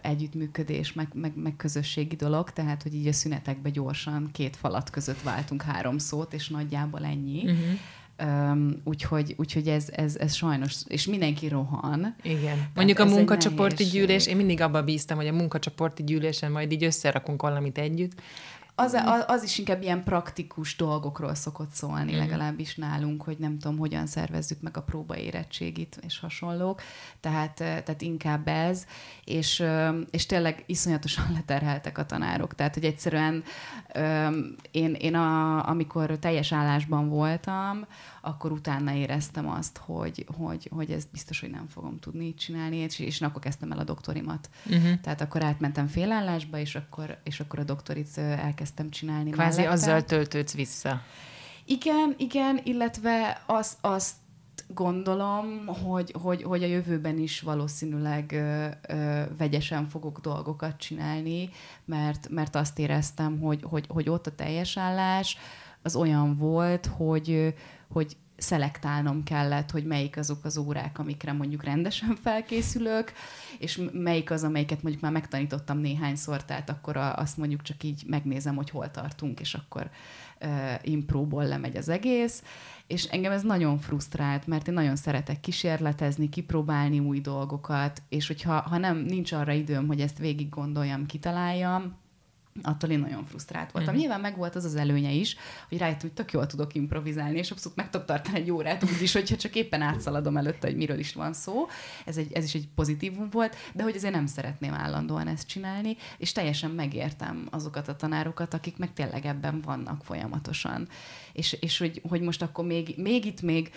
Speaker 2: együttműködés, meg, meg, meg közösségi dolog, tehát hogy így a szünetekbe gyorsan két falat között váltunk három szót, és nagyjából ennyi. Uh-huh. Um, úgyhogy, úgyhogy ez, ez, ez sajnos, és mindenki rohan.
Speaker 1: Igen. Mondjuk a munkacsoporti gyűlés, én mindig abba bíztam, hogy a munkacsoporti gyűlésen majd így összerakunk valamit együtt
Speaker 2: az, az is inkább ilyen praktikus dolgokról szokott szólni, mm. legalábbis nálunk, hogy nem tudom, hogyan szervezzük meg a próbaérettségit és hasonlók. Tehát, tehát inkább ez, és, és tényleg iszonyatosan leterheltek a tanárok. Tehát, hogy egyszerűen én, én a, amikor teljes állásban voltam, akkor utána éreztem azt, hogy, hogy, hogy ez biztos, hogy nem fogom tudni így csinálni, és, és akkor kezdtem el a doktorimat. Uh-huh. Tehát akkor átmentem félállásba, és akkor, és akkor a doktorit elkezdtem csinálni
Speaker 1: Kvázi mellette. azzal töltődsz vissza.
Speaker 2: Igen, igen, illetve az, azt gondolom, hogy, hogy, hogy a jövőben is valószínűleg ö, ö, vegyesen fogok dolgokat csinálni, mert, mert azt éreztem, hogy, hogy, hogy ott a teljes állás az olyan volt, hogy, hogy szelektálnom kellett, hogy melyik azok az órák, amikre mondjuk rendesen felkészülök, és melyik az, amelyiket mondjuk már megtanítottam néhányszor, tehát akkor azt mondjuk csak így megnézem, hogy hol tartunk, és akkor uh, impróból lemegy az egész, és engem ez nagyon frusztrált, mert én nagyon szeretek kísérletezni, kipróbálni új dolgokat, és hogyha ha nem nincs arra időm, hogy ezt végig gondoljam, kitaláljam, attól én nagyon frusztrált voltam. Mm. Nyilván megvolt az az előnye is, hogy rájöttem, hogy tök jól tudok improvizálni, és abszolút meg tudok tartani egy órát úgy is, hogyha csak éppen átszaladom előtte, hogy miről is van szó. Ez, egy, ez is egy pozitívum volt, de hogy azért nem szeretném állandóan ezt csinálni, és teljesen megértem azokat a tanárokat, akik meg tényleg ebben vannak folyamatosan. És, és hogy, hogy most akkor még, még itt még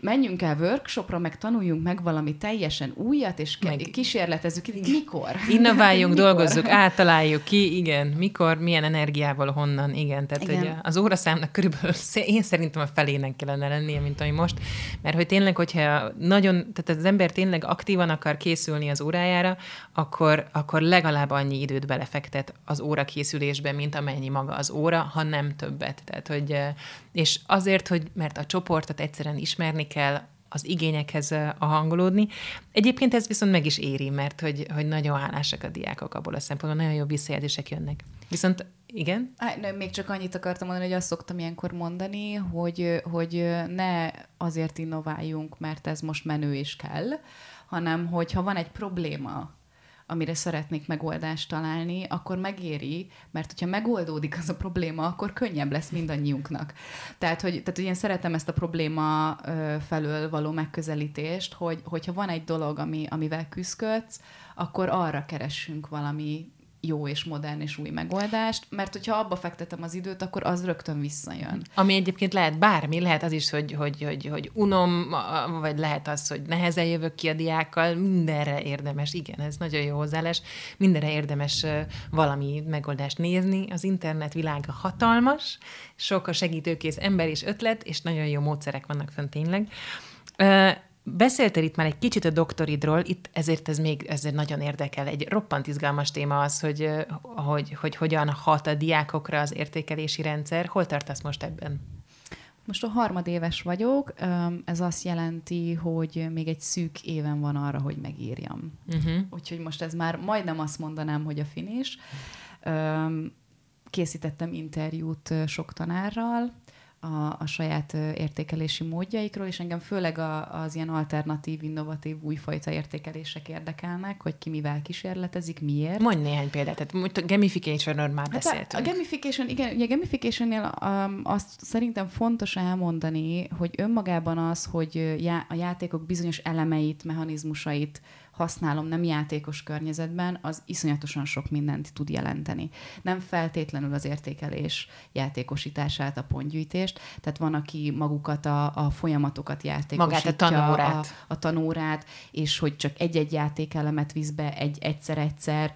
Speaker 2: menjünk el workshopra, meg tanuljunk meg valami teljesen újat, és meg... kísérletezzük. Mikor?
Speaker 1: Innováljunk, mikor? dolgozzuk, áttaláljuk ki, igen, mikor, milyen energiával, honnan, igen. Tehát igen. Hogy az óraszámnak körülbelül én szerintem a felének kellene lennie, mint ami most, mert hogy tényleg, hogyha nagyon, tehát az ember tényleg aktívan akar készülni az órájára, akkor, akkor legalább annyi időt belefektet az óra készülésbe, mint amennyi maga az óra, ha nem többet. Tehát, hogy, és azért, hogy mert a csoportot egyszerűen ismerni kell, az igényekhez a hangolódni. Egyébként ez viszont meg is éri, mert hogy, hogy nagyon hálásak a diákok abból a szempontból, nagyon jó visszajelzések jönnek. Viszont igen?
Speaker 2: Nem, még csak annyit akartam mondani, hogy azt szoktam ilyenkor mondani, hogy, hogy ne azért innováljunk, mert ez most menő és kell, hanem hogyha van egy probléma, amire szeretnék megoldást találni, akkor megéri, mert hogyha megoldódik az a probléma, akkor könnyebb lesz mindannyiunknak. Tehát, hogy, tehát, hogy én szeretem ezt a probléma felől való megközelítést, hogy, hogyha van egy dolog, ami, amivel küzdködsz, akkor arra keressünk valami jó és modern és új megoldást, mert hogyha abba fektetem az időt, akkor az rögtön visszajön.
Speaker 1: Ami egyébként lehet bármi, lehet az is, hogy, hogy, hogy, hogy unom, vagy lehet az, hogy nehezen jövök ki a diákkal, mindenre érdemes, igen, ez nagyon jó hozzáállás, mindenre érdemes valami megoldást nézni. Az internet világa hatalmas, sok a segítőkész ember és ötlet, és nagyon jó módszerek vannak fent tényleg. Beszéltél itt már egy kicsit a doktoridról, itt ezért ez még ezért nagyon érdekel. Egy roppant izgalmas téma az, hogy, hogy, hogy hogyan hat a diákokra az értékelési rendszer. Hol tartasz most ebben?
Speaker 2: Most a harmadéves vagyok, ez azt jelenti, hogy még egy szűk éven van arra, hogy megírjam. Uh-huh. Úgyhogy most ez már majdnem azt mondanám, hogy a finis. Készítettem interjút sok tanárral, a, a saját értékelési módjaikról, és engem főleg a, az ilyen alternatív, innovatív, újfajta értékelések érdekelnek, hogy ki mivel kísérletezik, miért.
Speaker 1: Mondj néhány példát, tehát a gamification már hát beszéltünk.
Speaker 2: A, a gamification, igen, ugye a gamification-nél um, azt szerintem fontos elmondani, hogy önmagában az, hogy já, a játékok bizonyos elemeit, mechanizmusait használom nem játékos környezetben, az iszonyatosan sok mindent tud jelenteni. Nem feltétlenül az értékelés játékosítását, a pontgyűjtést, tehát van, aki magukat a, a folyamatokat játékosítja.
Speaker 1: Magát a tanórát.
Speaker 2: A, a tanórát, és hogy csak egy-egy játékelemet visz be egy egyszer-egyszer,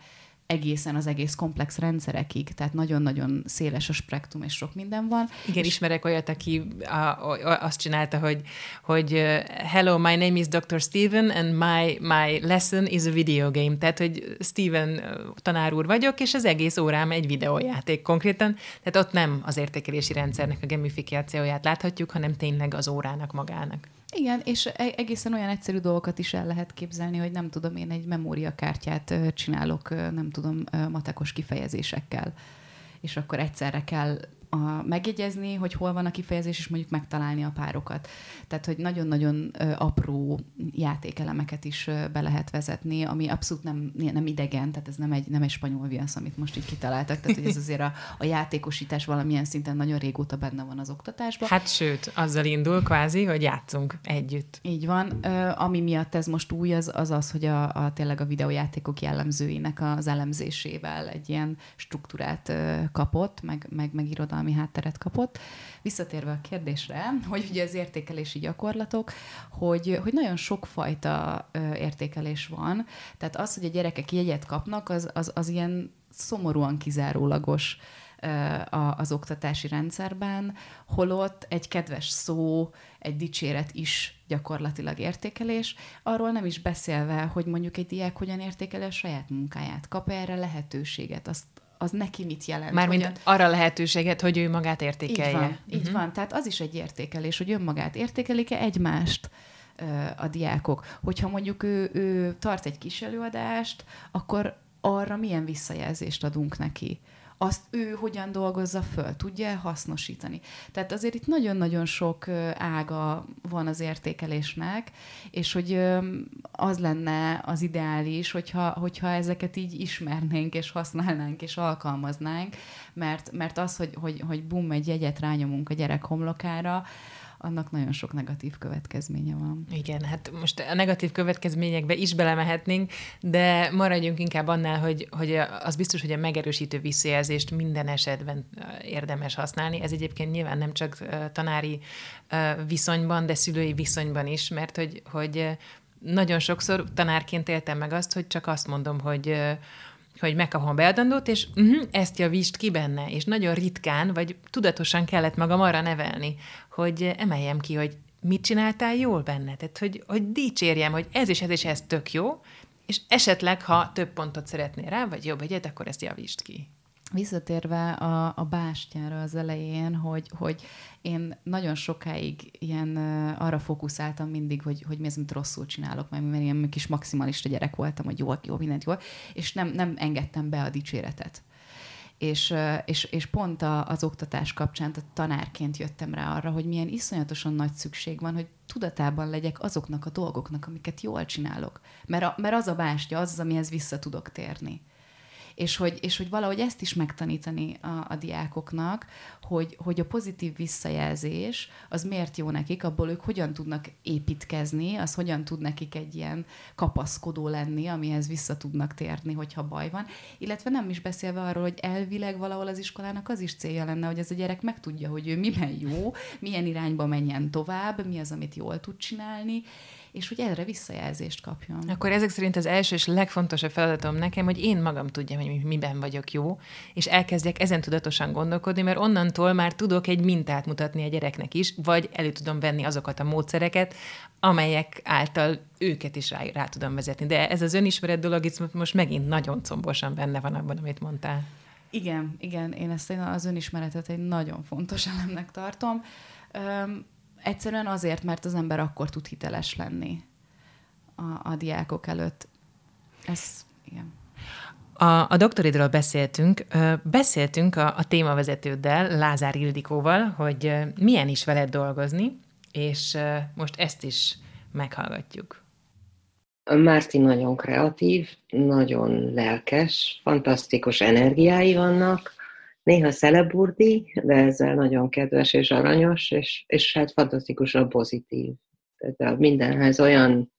Speaker 2: egészen az egész komplex rendszerekig, tehát nagyon-nagyon széles a spektrum, és sok minden van.
Speaker 1: Igen, ismerek olyat, aki a, a, azt csinálta, hogy, hogy hello, my name is Dr. Steven, and my, my lesson is a video game. Tehát, hogy Steven tanár úr vagyok, és az egész órám egy videójáték konkrétan. Tehát ott nem az értékelési rendszernek a gamifikációját láthatjuk, hanem tényleg az órának magának.
Speaker 2: Igen, és e- egészen olyan egyszerű dolgokat is el lehet képzelni, hogy nem tudom, én egy memóriakártyát csinálok, nem tudom, matekos kifejezésekkel. És akkor egyszerre kell a, megjegyezni, hogy hol van a kifejezés, és mondjuk megtalálni a párokat. Tehát, hogy nagyon-nagyon apró játékelemeket is be lehet vezetni, ami abszolút nem, nem idegen, tehát ez nem egy, nem egy spanyol viasz, amit most így kitaláltak, tehát hogy ez azért a, a játékosítás valamilyen szinten nagyon régóta benne van az oktatásban.
Speaker 1: Hát sőt, azzal indul kvázi, hogy játszunk együtt.
Speaker 2: Így van. Ami miatt ez most új, az az, az hogy a, a tényleg a videójátékok jellemzőinek az elemzésével egy ilyen struktúrát kapott, meg, meg, meg irodalmi irodalmi hátteret kapott. Visszatérve a kérdésre, hogy ugye az értékelési gyakorlatok, hogy, hogy nagyon sokfajta értékelés van. Tehát az, hogy a gyerekek jegyet kapnak, az, az, az ilyen szomorúan kizárólagos az oktatási rendszerben, holott egy kedves szó, egy dicséret is gyakorlatilag értékelés, arról nem is beszélve, hogy mondjuk egy diák hogyan értékeli a saját munkáját, kap erre lehetőséget, azt az neki mit jelent.
Speaker 1: Mármint hogyan... arra lehetőséget, hogy ő magát értékelje.
Speaker 2: Így van, uh-huh. így mhm. van. Tehát az is egy értékelés, hogy önmagát értékelik-e egymást a diákok. Hogyha mondjuk ő, ő tart egy kis előadást, akkor arra milyen visszajelzést adunk neki azt ő hogyan dolgozza föl, tudja hasznosítani. Tehát azért itt nagyon-nagyon sok ága van az értékelésnek, és hogy az lenne az ideális, hogyha, hogyha ezeket így ismernénk, és használnánk, és alkalmaznánk, mert, mert az, hogy, hogy, hogy bum, egy jegyet rányomunk a gyerek homlokára, annak nagyon sok negatív következménye van.
Speaker 1: Igen, hát most a negatív következményekbe is belemehetnénk, de maradjunk inkább annál, hogy, hogy az biztos, hogy a megerősítő visszajelzést minden esetben érdemes használni. Ez egyébként nyilván nem csak tanári viszonyban, de szülői viszonyban is, mert hogy, hogy nagyon sokszor tanárként éltem meg azt, hogy csak azt mondom, hogy hogy megkapom beadandót, és uh-huh, ezt javítsd ki benne. És nagyon ritkán, vagy tudatosan kellett magam arra nevelni, hogy emeljem ki, hogy mit csináltál jól benne. Tehát, hogy, hogy dicsérjem, hogy ez és ez és ez tök jó, és esetleg, ha több pontot szeretnél rá, vagy jobb egyet, akkor ezt javítsd ki.
Speaker 2: Visszatérve a, a bástyára az elején, hogy, hogy én nagyon sokáig ilyen arra fókuszáltam mindig, hogy, hogy mi az, amit rosszul csinálok, mert, mert ilyen kis maximalista gyerek voltam, hogy jó, jó, mindent jó, és nem, nem engedtem be a dicséretet. És, és, és pont a, az oktatás kapcsán, a tanárként jöttem rá arra, hogy milyen iszonyatosan nagy szükség van, hogy tudatában legyek azoknak a dolgoknak, amiket jól csinálok. Mert, a, mert az a bástya, az az, amihez vissza tudok térni és hogy, és hogy valahogy ezt is megtanítani a, a diákoknak, hogy, hogy a pozitív visszajelzés az miért jó nekik, abból ők hogyan tudnak építkezni, az hogyan tud nekik egy ilyen kapaszkodó lenni, amihez vissza tudnak térni, hogyha baj van, illetve nem is beszélve arról, hogy elvileg valahol az iskolának az is célja lenne, hogy ez a gyerek megtudja, hogy ő miben jó, milyen irányba menjen tovább, mi az, amit jól tud csinálni, és hogy erre visszajelzést kapjon.
Speaker 1: Akkor ezek szerint az első és legfontosabb feladatom nekem, hogy én magam tudjam, hogy miben vagyok jó, és elkezdjek ezen tudatosan gondolkodni, mert onnantól már tudok egy mintát mutatni a gyereknek is, vagy elő tudom venni azokat a módszereket, amelyek által őket is rá, rá tudom vezetni. De ez az önismeret dolog itt most megint nagyon combosan benne van abban, amit mondtál.
Speaker 2: Igen, igen, én ezt az önismeretet egy nagyon fontos elemnek tartom. Egyszerűen azért, mert az ember akkor tud hiteles lenni a, a diákok előtt. Ez, igen.
Speaker 1: A, a doktoridról beszéltünk, beszéltünk a, a témavezetőddel, Lázár Ildikóval, hogy milyen is veled dolgozni, és most ezt is meghallgatjuk.
Speaker 4: Márti nagyon kreatív, nagyon lelkes, fantasztikus energiái vannak, néha szeleburdi, de ezzel nagyon kedves és aranyos, és, és hát fantasztikusan pozitív. Tehát mindenhez olyan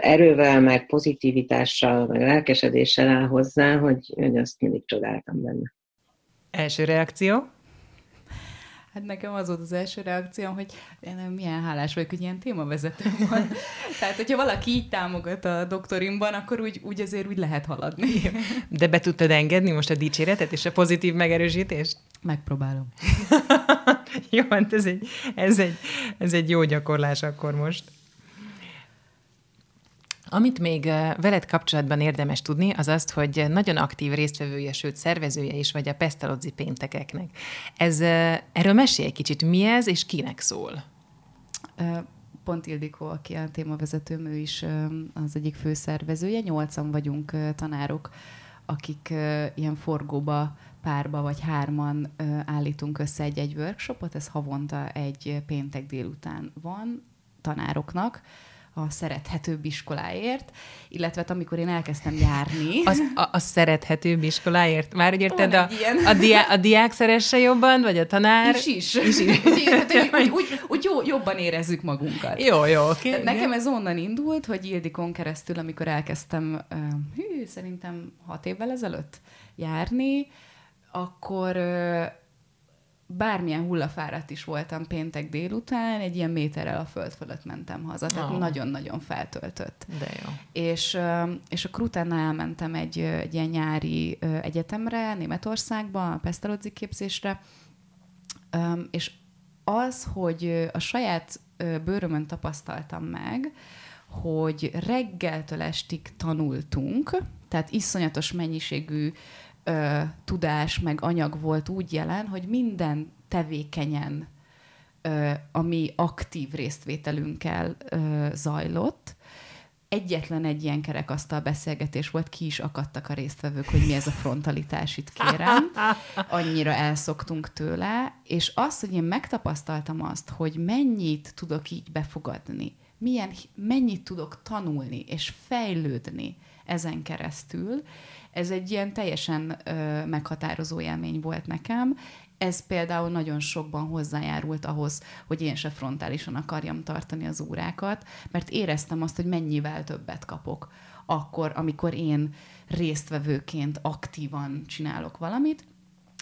Speaker 4: erővel, meg pozitivitással, meg lelkesedéssel áll hozzá, hogy, hogy azt mindig csodáltam benne.
Speaker 1: Első reakció?
Speaker 2: Hát nekem az volt az első reakcióm, hogy én milyen hálás vagyok, hogy ilyen témavezető van. Tehát, hogyha valaki így támogat a doktorimban, akkor úgy, úgy azért úgy lehet haladni.
Speaker 1: De be tudtad engedni most a dicséretet és a pozitív megerősítést?
Speaker 2: Megpróbálom.
Speaker 1: jó, hát ez egy, ez, egy, ez egy jó gyakorlás akkor most. Amit még veled kapcsolatban érdemes tudni, az azt, hogy nagyon aktív résztvevője, sőt szervezője is vagy a Pestalozzi péntekeknek. Ez, erről mesélj egy kicsit, mi ez és kinek szól?
Speaker 2: Pont Ildikó, aki a témavezetőm, ő is az egyik főszervezője. Nyolcan vagyunk tanárok, akik ilyen forgóba párba vagy hárman állítunk össze egy-egy workshopot, ez havonta egy péntek délután van tanároknak, a szerethetőbb iskoláért, illetve amikor én elkezdtem járni.
Speaker 1: Az, a, a szerethetőbb iskoláért? Már úgy érted, a, a, diá, a diák szeresse jobban, vagy a tanár?
Speaker 2: Is is. is, is. úgy, úgy, úgy, úgy jó, jobban érezzük magunkat.
Speaker 1: Jó, jó, oké. Okay,
Speaker 2: Nekem ez onnan indult, hogy Ildikon keresztül, amikor elkezdtem, hű, szerintem hat évvel ezelőtt járni, akkor bármilyen hullafáradt is voltam péntek délután, egy ilyen méterrel a föld fölött mentem haza, tehát oh. nagyon-nagyon feltöltött.
Speaker 1: De jó.
Speaker 2: És, és akkor utána elmentem egy, egy ilyen nyári egyetemre, Németországba, a Pestalozzi képzésre, és az, hogy a saját bőrömön tapasztaltam meg, hogy reggeltől estig tanultunk, tehát iszonyatos mennyiségű ö, tudás, meg anyag volt úgy jelen, hogy minden tevékenyen, ö, ami aktív résztvételünkkel ö, zajlott, egyetlen egy ilyen kerekasztal beszélgetés volt, ki is akadtak a résztvevők, hogy mi ez a frontalitás itt kérem. Annyira elszoktunk tőle, és az, hogy én megtapasztaltam azt, hogy mennyit tudok így befogadni, milyen, mennyit tudok tanulni és fejlődni ezen keresztül, ez egy ilyen teljesen ö, meghatározó élmény volt nekem. Ez például nagyon sokban hozzájárult ahhoz, hogy én se frontálisan akarjam tartani az órákat, mert éreztem azt, hogy mennyivel többet kapok akkor, amikor én résztvevőként aktívan csinálok valamit,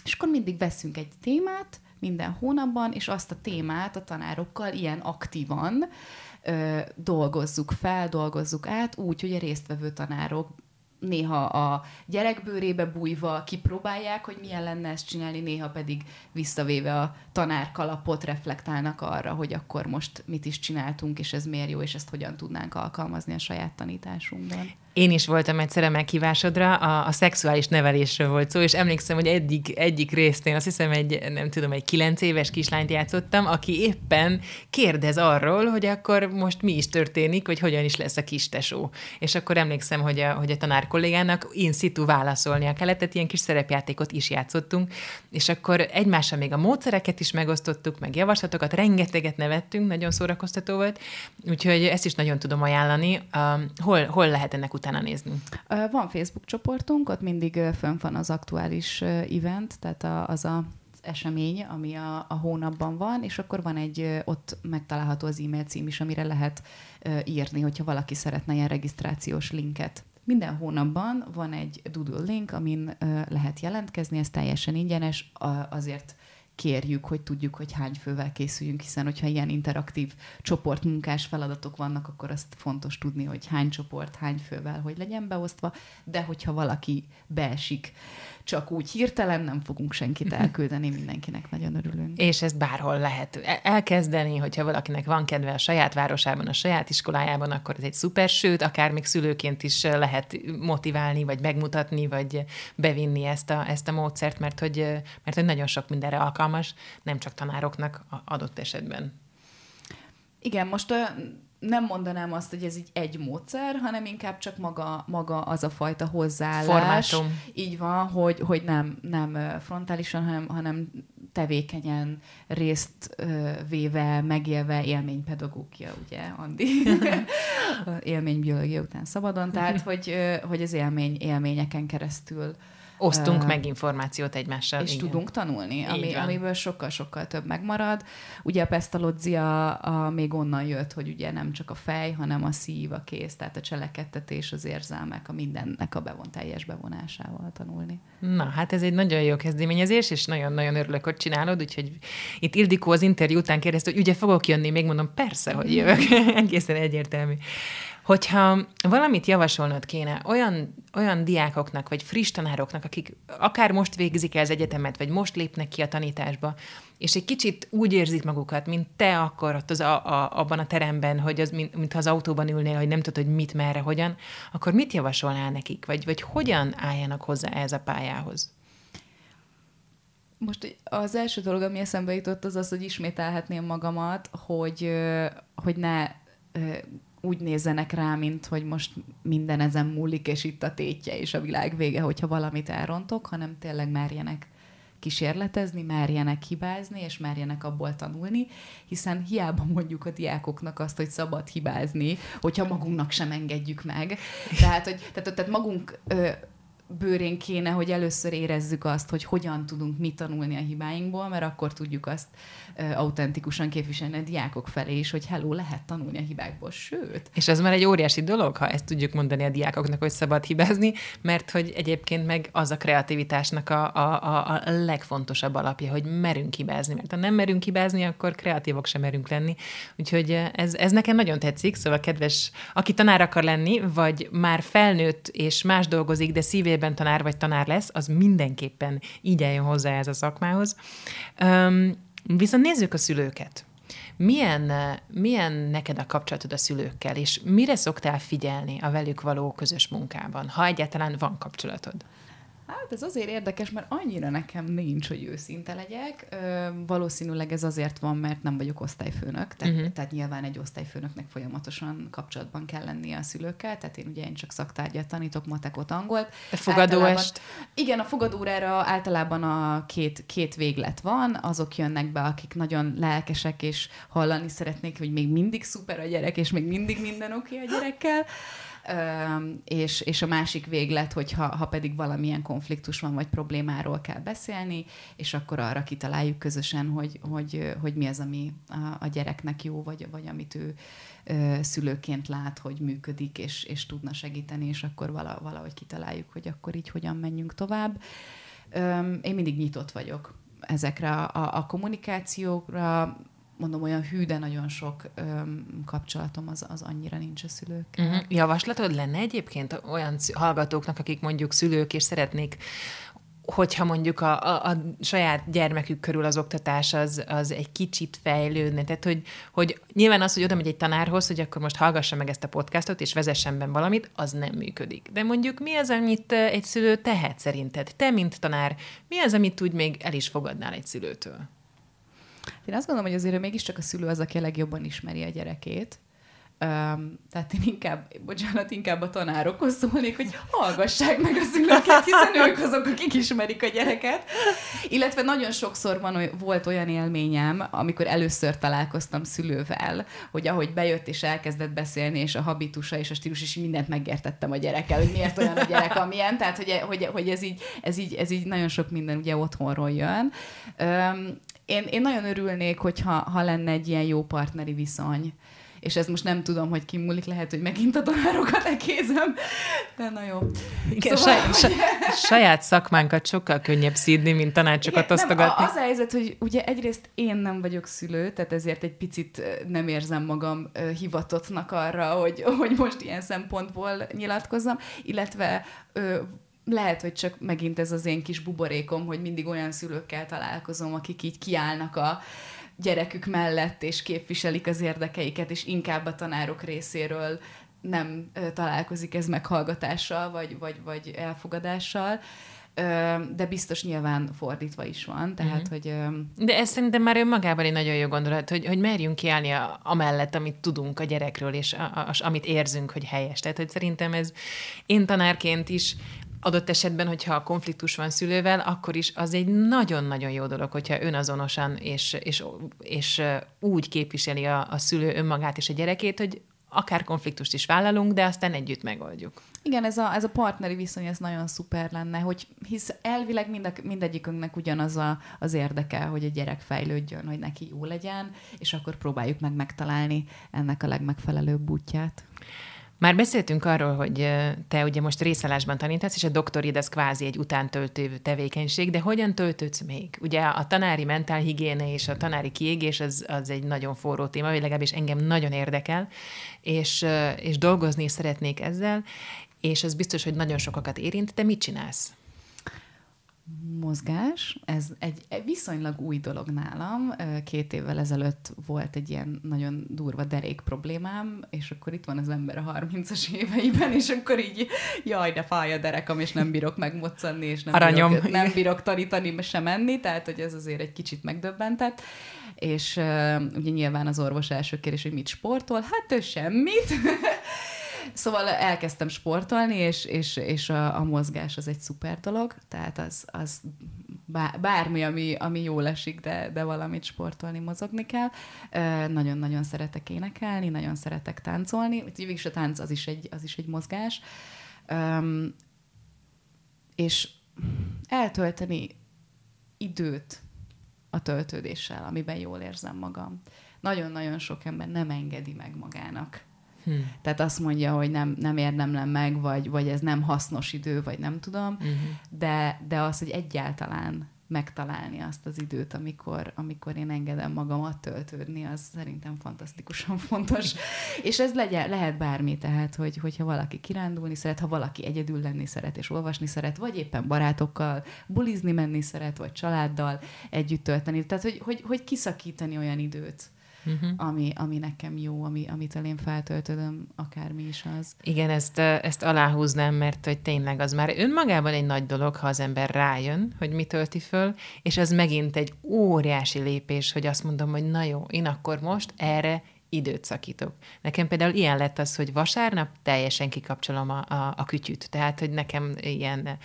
Speaker 2: és akkor mindig veszünk egy témát minden hónapban, és azt a témát a tanárokkal ilyen aktívan ö, dolgozzuk fel, dolgozzuk át, úgy, hogy a résztvevő tanárok néha a gyerekbőrébe bújva kipróbálják, hogy milyen lenne ezt csinálni, néha pedig visszavéve a tanárkalapot reflektálnak arra, hogy akkor most mit is csináltunk, és ez miért jó, és ezt hogyan tudnánk alkalmazni a saját tanításunkban.
Speaker 1: Én is voltam egyszer a meghívásodra, a, a szexuális nevelésről volt szó, és emlékszem, hogy eddig, egyik résznél azt hiszem egy, nem tudom, egy kilenc éves kislányt játszottam, aki éppen kérdez arról, hogy akkor most mi is történik, hogy hogyan is lesz a kistesó. És akkor emlékszem, hogy a, hogy a tanár kollégának in situ válaszolnia kellett, tehát ilyen kis szerepjátékot is játszottunk, és akkor egymással még a módszereket is megosztottuk, meg javaslatokat, rengeteget nevettünk, nagyon szórakoztató volt, úgyhogy ezt is nagyon tudom ajánlani. Uh, hol, hol lehet ennek utána nézni?
Speaker 2: Van Facebook csoportunk, ott mindig fönn van az aktuális event, tehát az a esemény, ami a, a hónapban van, és akkor van egy, ott megtalálható az e-mail cím is, amire lehet írni, hogyha valaki szeretne ilyen regisztrációs linket. Minden hónapban van egy Doodle link, amin lehet jelentkezni, ez teljesen ingyenes, azért kérjük, hogy tudjuk, hogy hány fővel készüljünk, hiszen hogyha ilyen interaktív csoportmunkás feladatok vannak, akkor azt fontos tudni, hogy hány csoport, hány fővel, hogy legyen beosztva, de hogyha valaki beesik csak úgy hirtelen nem fogunk senkit elküldeni, mindenkinek nagyon örülünk.
Speaker 1: És ezt bárhol lehet e- elkezdeni, hogyha valakinek van kedve a saját városában, a saját iskolájában, akkor ez egy szuper, sőt, akár még szülőként is lehet motiválni, vagy megmutatni, vagy bevinni ezt a, ezt a módszert, mert hogy, mert hogy nagyon sok mindenre alkalmas, nem csak tanároknak adott esetben.
Speaker 2: Igen, most nem mondanám azt, hogy ez így egy módszer, hanem inkább csak maga, maga az a fajta hozzáállás. Formátum. Így van, hogy, hogy nem, nem frontálisan, hanem, hanem tevékenyen részt véve, megélve élménypedagógia, ugye, Andi? Élménybiológia után szabadon, tehát hogy, hogy az élmény, élményeken keresztül
Speaker 1: Osztunk uh, meg információt egymással.
Speaker 2: És igen. tudunk tanulni, ami, amiből sokkal-sokkal több megmarad. Ugye a pesztalódzia a, még onnan jött, hogy ugye nem csak a fej, hanem a szív, a kéz, tehát a cselekedtetés, az érzelmek, a mindennek a bevon, teljes bevonásával tanulni.
Speaker 1: Na, hát ez egy nagyon jó kezdeményezés, és nagyon-nagyon örülök, hogy csinálod, úgyhogy itt Ildikó az interjú után kérdezte, hogy ugye fogok jönni, még mondom, persze, hogy jövök, egészen egyértelmű. Hogyha valamit javasolnod kéne olyan, olyan diákoknak, vagy friss tanároknak, akik akár most végzik el az egyetemet, vagy most lépnek ki a tanításba, és egy kicsit úgy érzik magukat, mint te akkor ott az a, a, abban a teremben, hogy az, mint, mintha az autóban ülnél, hogy nem tudod, hogy mit, merre, hogyan, akkor mit javasolnál nekik? Vagy, vagy hogyan álljanak hozzá ez a pályához?
Speaker 2: Most az első dolog, ami eszembe jutott, az az, hogy ismételhetném magamat, hogy, hogy ne úgy nézzenek rá, mint hogy most minden ezen múlik, és itt a tétje és a világ vége, hogyha valamit elrontok, hanem tényleg merjenek kísérletezni, merjenek hibázni, és merjenek abból tanulni, hiszen hiába mondjuk a diákoknak azt, hogy szabad hibázni, hogyha magunknak sem engedjük meg. Tehát, hogy, tehát, tehát magunk ö, bőrén kéne, hogy először érezzük azt, hogy hogyan tudunk mit tanulni a hibáinkból, mert akkor tudjuk azt autentikusan képviselni a diákok felé is, hogy hello, lehet tanulni a hibákból, sőt.
Speaker 1: És ez már egy óriási dolog, ha ezt tudjuk mondani a diákoknak, hogy szabad hibázni, mert hogy egyébként meg az a kreativitásnak a, a, a, a legfontosabb alapja, hogy merünk hibázni, mert ha nem merünk hibázni, akkor kreatívok sem merünk lenni. Úgyhogy ez, ez nekem nagyon tetszik, szóval kedves, aki tanár akar lenni, vagy már felnőtt és más dolgozik, de szívében tanár vagy tanár lesz, az mindenképpen így eljön hozzá ez a szakmához. Um, Viszont nézzük a szülőket. Milyen, milyen neked a kapcsolatod a szülőkkel, és mire szoktál figyelni a velük való közös munkában, ha egyáltalán van kapcsolatod?
Speaker 2: Hát ez azért érdekes, mert annyira nekem nincs, hogy őszinte legyek. Ö, valószínűleg ez azért van, mert nem vagyok osztályfőnök, tehát, uh-huh. tehát nyilván egy osztályfőnöknek folyamatosan kapcsolatban kell lennie a szülőkkel, tehát én ugye én csak szaktárgyat tanítok, matekot, angolt.
Speaker 1: A fogadóest?
Speaker 2: Igen, a fogadórára általában a két, két véglet van, azok jönnek be, akik nagyon lelkesek, és hallani szeretnék, hogy még mindig szuper a gyerek, és még mindig minden oké okay a gyerekkel és, és a másik véglet, hogy ha, ha pedig valamilyen konfliktus van, vagy problémáról kell beszélni, és akkor arra kitaláljuk közösen, hogy, hogy, hogy mi az, ami a, a gyereknek jó, vagy, vagy amit ő szülőként lát, hogy működik, és, és tudna segíteni, és akkor valahogy kitaláljuk, hogy akkor így hogyan menjünk tovább. Én mindig nyitott vagyok ezekre a, a kommunikációkra, mondom, olyan hű, de nagyon sok öm, kapcsolatom az, az annyira nincs a szülőkkel. Uh-huh.
Speaker 1: Javaslatod lenne egyébként olyan hallgatóknak, akik mondjuk szülők, és szeretnék hogyha mondjuk a, a, a saját gyermekük körül az oktatás az, az egy kicsit fejlődne. Tehát, hogy, hogy nyilván az, hogy oda megy egy tanárhoz, hogy akkor most hallgassa meg ezt a podcastot, és vezessen be valamit, az nem működik. De mondjuk mi az, amit egy szülő tehet szerinted? Te, mint tanár, mi az, amit úgy még el is fogadnál egy szülőtől?
Speaker 2: Én azt gondolom, hogy azért mégiscsak a szülő az, aki a legjobban ismeri a gyerekét. Um, tehát én inkább, bocsánat, inkább a tanárokhoz szólnék, hogy hallgassák meg a szülőket, hiszen ők azok, akik ismerik a gyereket. Illetve nagyon sokszor van, volt olyan élményem, amikor először találkoztam szülővel, hogy ahogy bejött és elkezdett beszélni, és a habitusa és a stílus, és mindent megértettem a gyerekkel, hogy miért olyan a gyerek, amilyen. Tehát, hogy, hogy, hogy ez, így, ez, így, ez így nagyon sok minden ugye otthonról jön. Um, én, én nagyon örülnék, hogyha ha lenne egy ilyen jó partneri viszony. És ez most nem tudom, hogy kimúlik, lehet, hogy megint a tanárokat ekézem, de na jó.
Speaker 1: Igen, szóval, saj, hogy... saját szakmánkat sokkal könnyebb szídni, mint tanácsokat Igen, osztogatni.
Speaker 2: Nem, az a helyzet, hogy ugye egyrészt én nem vagyok szülő, tehát ezért egy picit nem érzem magam hivatottnak arra, hogy, hogy most ilyen szempontból nyilatkozzam, illetve lehet, hogy csak megint ez az én kis buborékom, hogy mindig olyan szülőkkel találkozom, akik így kiállnak a gyerekük mellett, és képviselik az érdekeiket, és inkább a tanárok részéről nem találkozik ez meghallgatással, vagy, vagy, vagy elfogadással de biztos nyilván fordítva is van, tehát, mm-hmm. hogy...
Speaker 1: De ez szerintem már önmagában egy nagyon jó gondolat, hogy, hogy merjünk kiállni a, amellett, amit tudunk a gyerekről, és a, a, amit érzünk, hogy helyes. Tehát, hogy szerintem ez én tanárként is adott esetben, hogyha a konfliktus van szülővel, akkor is az egy nagyon-nagyon jó dolog, hogyha önazonosan és, és, és úgy képviseli a, a szülő önmagát és a gyerekét, hogy akár konfliktust is vállalunk, de aztán együtt megoldjuk.
Speaker 2: Igen, ez a, ez a partneri viszony, ez nagyon szuper lenne, hogy hisz elvileg mind, mindegyikünknek ugyanaz a, az érdeke, hogy a gyerek fejlődjön, hogy neki jó legyen, és akkor próbáljuk meg megtalálni ennek a legmegfelelőbb útját.
Speaker 1: Már beszéltünk arról, hogy te ugye most részállásban tanítasz, és a doktorid az kvázi egy utántöltő tevékenység, de hogyan töltődsz még? Ugye a tanári mentálhigiéne és a tanári kiégés az, az egy nagyon forró téma, vagy legalábbis engem nagyon érdekel, és, és dolgozni szeretnék ezzel, és ez biztos, hogy nagyon sokakat érint. Te mit csinálsz?
Speaker 2: Mozgás, ez egy, viszonylag új dolog nálam. Két évvel ezelőtt volt egy ilyen nagyon durva derék problémám, és akkor itt van az ember a 30-as éveiben, és akkor így, jaj, de fáj a derekam, és nem bírok megmoccanni, és nem, Aranyom. bírok, nem bírok tanítani, sem menni, tehát hogy ez azért egy kicsit megdöbbentett. És uh, ugye nyilván az orvos első kérdés, hogy mit sportol, hát ő semmit. Szóval elkezdtem sportolni, és, és, és a, a mozgás az egy szuper dolog, tehát az, az bármi, ami, ami jól esik, de, de valamit sportolni, mozogni kell. Nagyon-nagyon szeretek énekelni, nagyon szeretek táncolni. Végülis a tánc az is egy, az is egy mozgás. Um, és eltölteni időt a töltődéssel, amiben jól érzem magam. Nagyon-nagyon sok ember nem engedi meg magának Hmm. Tehát azt mondja, hogy nem, nem érdemlem meg, vagy, vagy ez nem hasznos idő, vagy nem tudom, uh-huh. de, de az, hogy egyáltalán megtalálni azt az időt, amikor, amikor én engedem magamat töltődni, az szerintem fantasztikusan fontos. És ez legyen, lehet bármi, tehát, hogy, hogyha valaki kirándulni szeret, ha valaki egyedül lenni szeret és olvasni szeret, vagy éppen barátokkal bulizni menni szeret, vagy családdal együtt tölteni. Tehát, hogy, hogy, hogy kiszakítani olyan időt, uh-huh. ami, ami nekem jó, ami, amitől én feltöltöm, akármi is az.
Speaker 1: Igen, ezt, ezt aláhúznám, mert hogy tényleg az már önmagában egy nagy dolog, ha az ember rájön, hogy mi tölti föl, és az megint egy óriási lépés, hogy azt mondom, hogy na jó, én akkor most erre időt szakítok. Nekem például ilyen lett az, hogy vasárnap teljesen kikapcsolom a, a, a kütyüt. Tehát, hogy nekem ilyen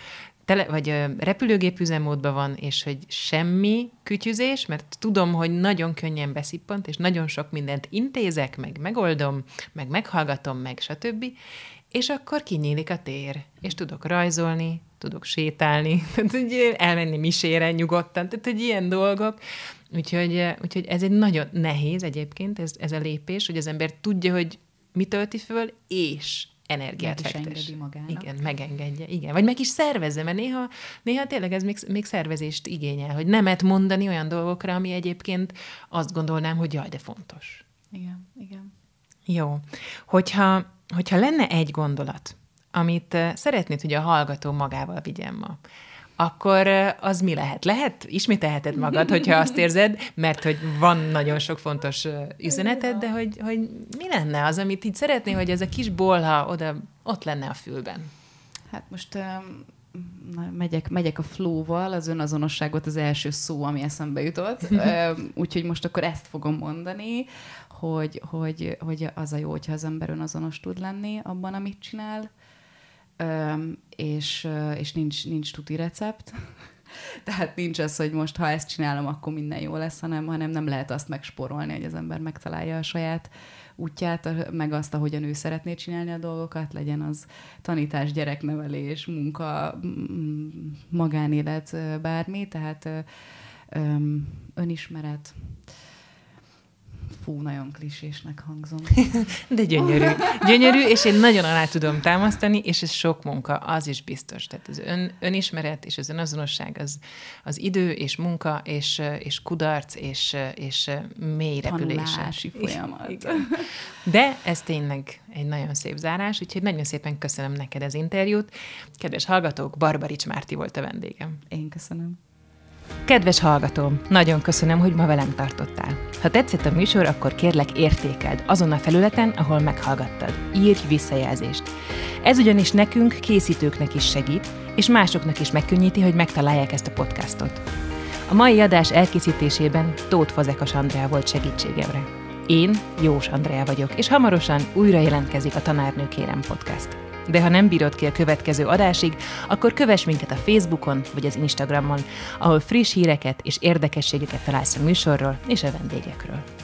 Speaker 1: tele, vagy repülőgép üzemmódban van, és hogy semmi kütyüzés, mert tudom, hogy nagyon könnyen beszippant, és nagyon sok mindent intézek, meg megoldom, meg meghallgatom, meg stb. És akkor kinyílik a tér, és tudok rajzolni, tudok sétálni, tehát hogy elmenni misére nyugodtan, tehát hogy ilyen dolgok. Úgyhogy, úgyhogy ez egy nagyon nehéz egyébként, ez, ez a lépés, hogy az ember tudja, hogy mi tölti föl, és energiát meg fektes.
Speaker 2: magának.
Speaker 1: Igen, megengedje, igen. Vagy meg is szervezze, mert néha, néha tényleg ez még, még szervezést igényel, hogy nemet mondani olyan dolgokra, ami egyébként azt gondolnám, hogy jaj, de fontos.
Speaker 2: Igen, igen.
Speaker 1: Jó. Hogyha, hogyha lenne egy gondolat, amit eh, szeretnéd, hogy a hallgató magával vigyen ma, akkor az mi lehet? Lehet? Ismételheted magad, hogyha azt érzed, mert hogy van nagyon sok fontos üzeneted, de hogy, hogy mi lenne az, amit így szeretné, hogy ez a kis bolha oda, ott lenne a fülben?
Speaker 2: Hát most um, megyek, megyek a flow-val, az önazonosságot az első szó, ami eszembe jutott. úgyhogy most akkor ezt fogom mondani, hogy, hogy, hogy az a jó, hogyha az ember önazonos tud lenni abban, amit csinál, és, és nincs, nincs tuti recept. Tehát nincs az, hogy most ha ezt csinálom, akkor minden jó lesz, hanem, hanem nem lehet azt megsporolni, hogy az ember megtalálja a saját útját, meg azt, ahogyan ő szeretné csinálni a dolgokat, legyen az tanítás, gyereknevelés, munka, magánélet, bármi, tehát önismeret, Fú, nagyon klisésnek hangzom.
Speaker 1: De gyönyörű. Gyönyörű, és én nagyon alá tudom támasztani, és ez sok munka, az is biztos. Tehát az ön, önismeret és az önazonosság az, az idő és munka és, és kudarc és, és mély.
Speaker 2: Tanulási folyamat.
Speaker 1: Igen. De ez tényleg egy nagyon szép zárás, úgyhogy nagyon szépen köszönöm neked az interjút. Kedves hallgatók, Barbarics Márti volt a vendégem.
Speaker 2: Én köszönöm.
Speaker 1: Kedves hallgatóm, nagyon köszönöm, hogy ma velem tartottál. Ha tetszett a műsor, akkor kérlek értékeld azon a felületen, ahol meghallgattad. Írj visszajelzést. Ez ugyanis nekünk, készítőknek is segít, és másoknak is megkönnyíti, hogy megtalálják ezt a podcastot. A mai adás elkészítésében Tóth Fazekas Andrea volt segítségemre. Én Jós Andrea vagyok, és hamarosan újra jelentkezik a Tanárnő Kérem podcast. De ha nem bírod ki a következő adásig, akkor kövess minket a Facebookon vagy az Instagramon, ahol friss híreket és érdekességeket találsz a műsorról és a vendégekről.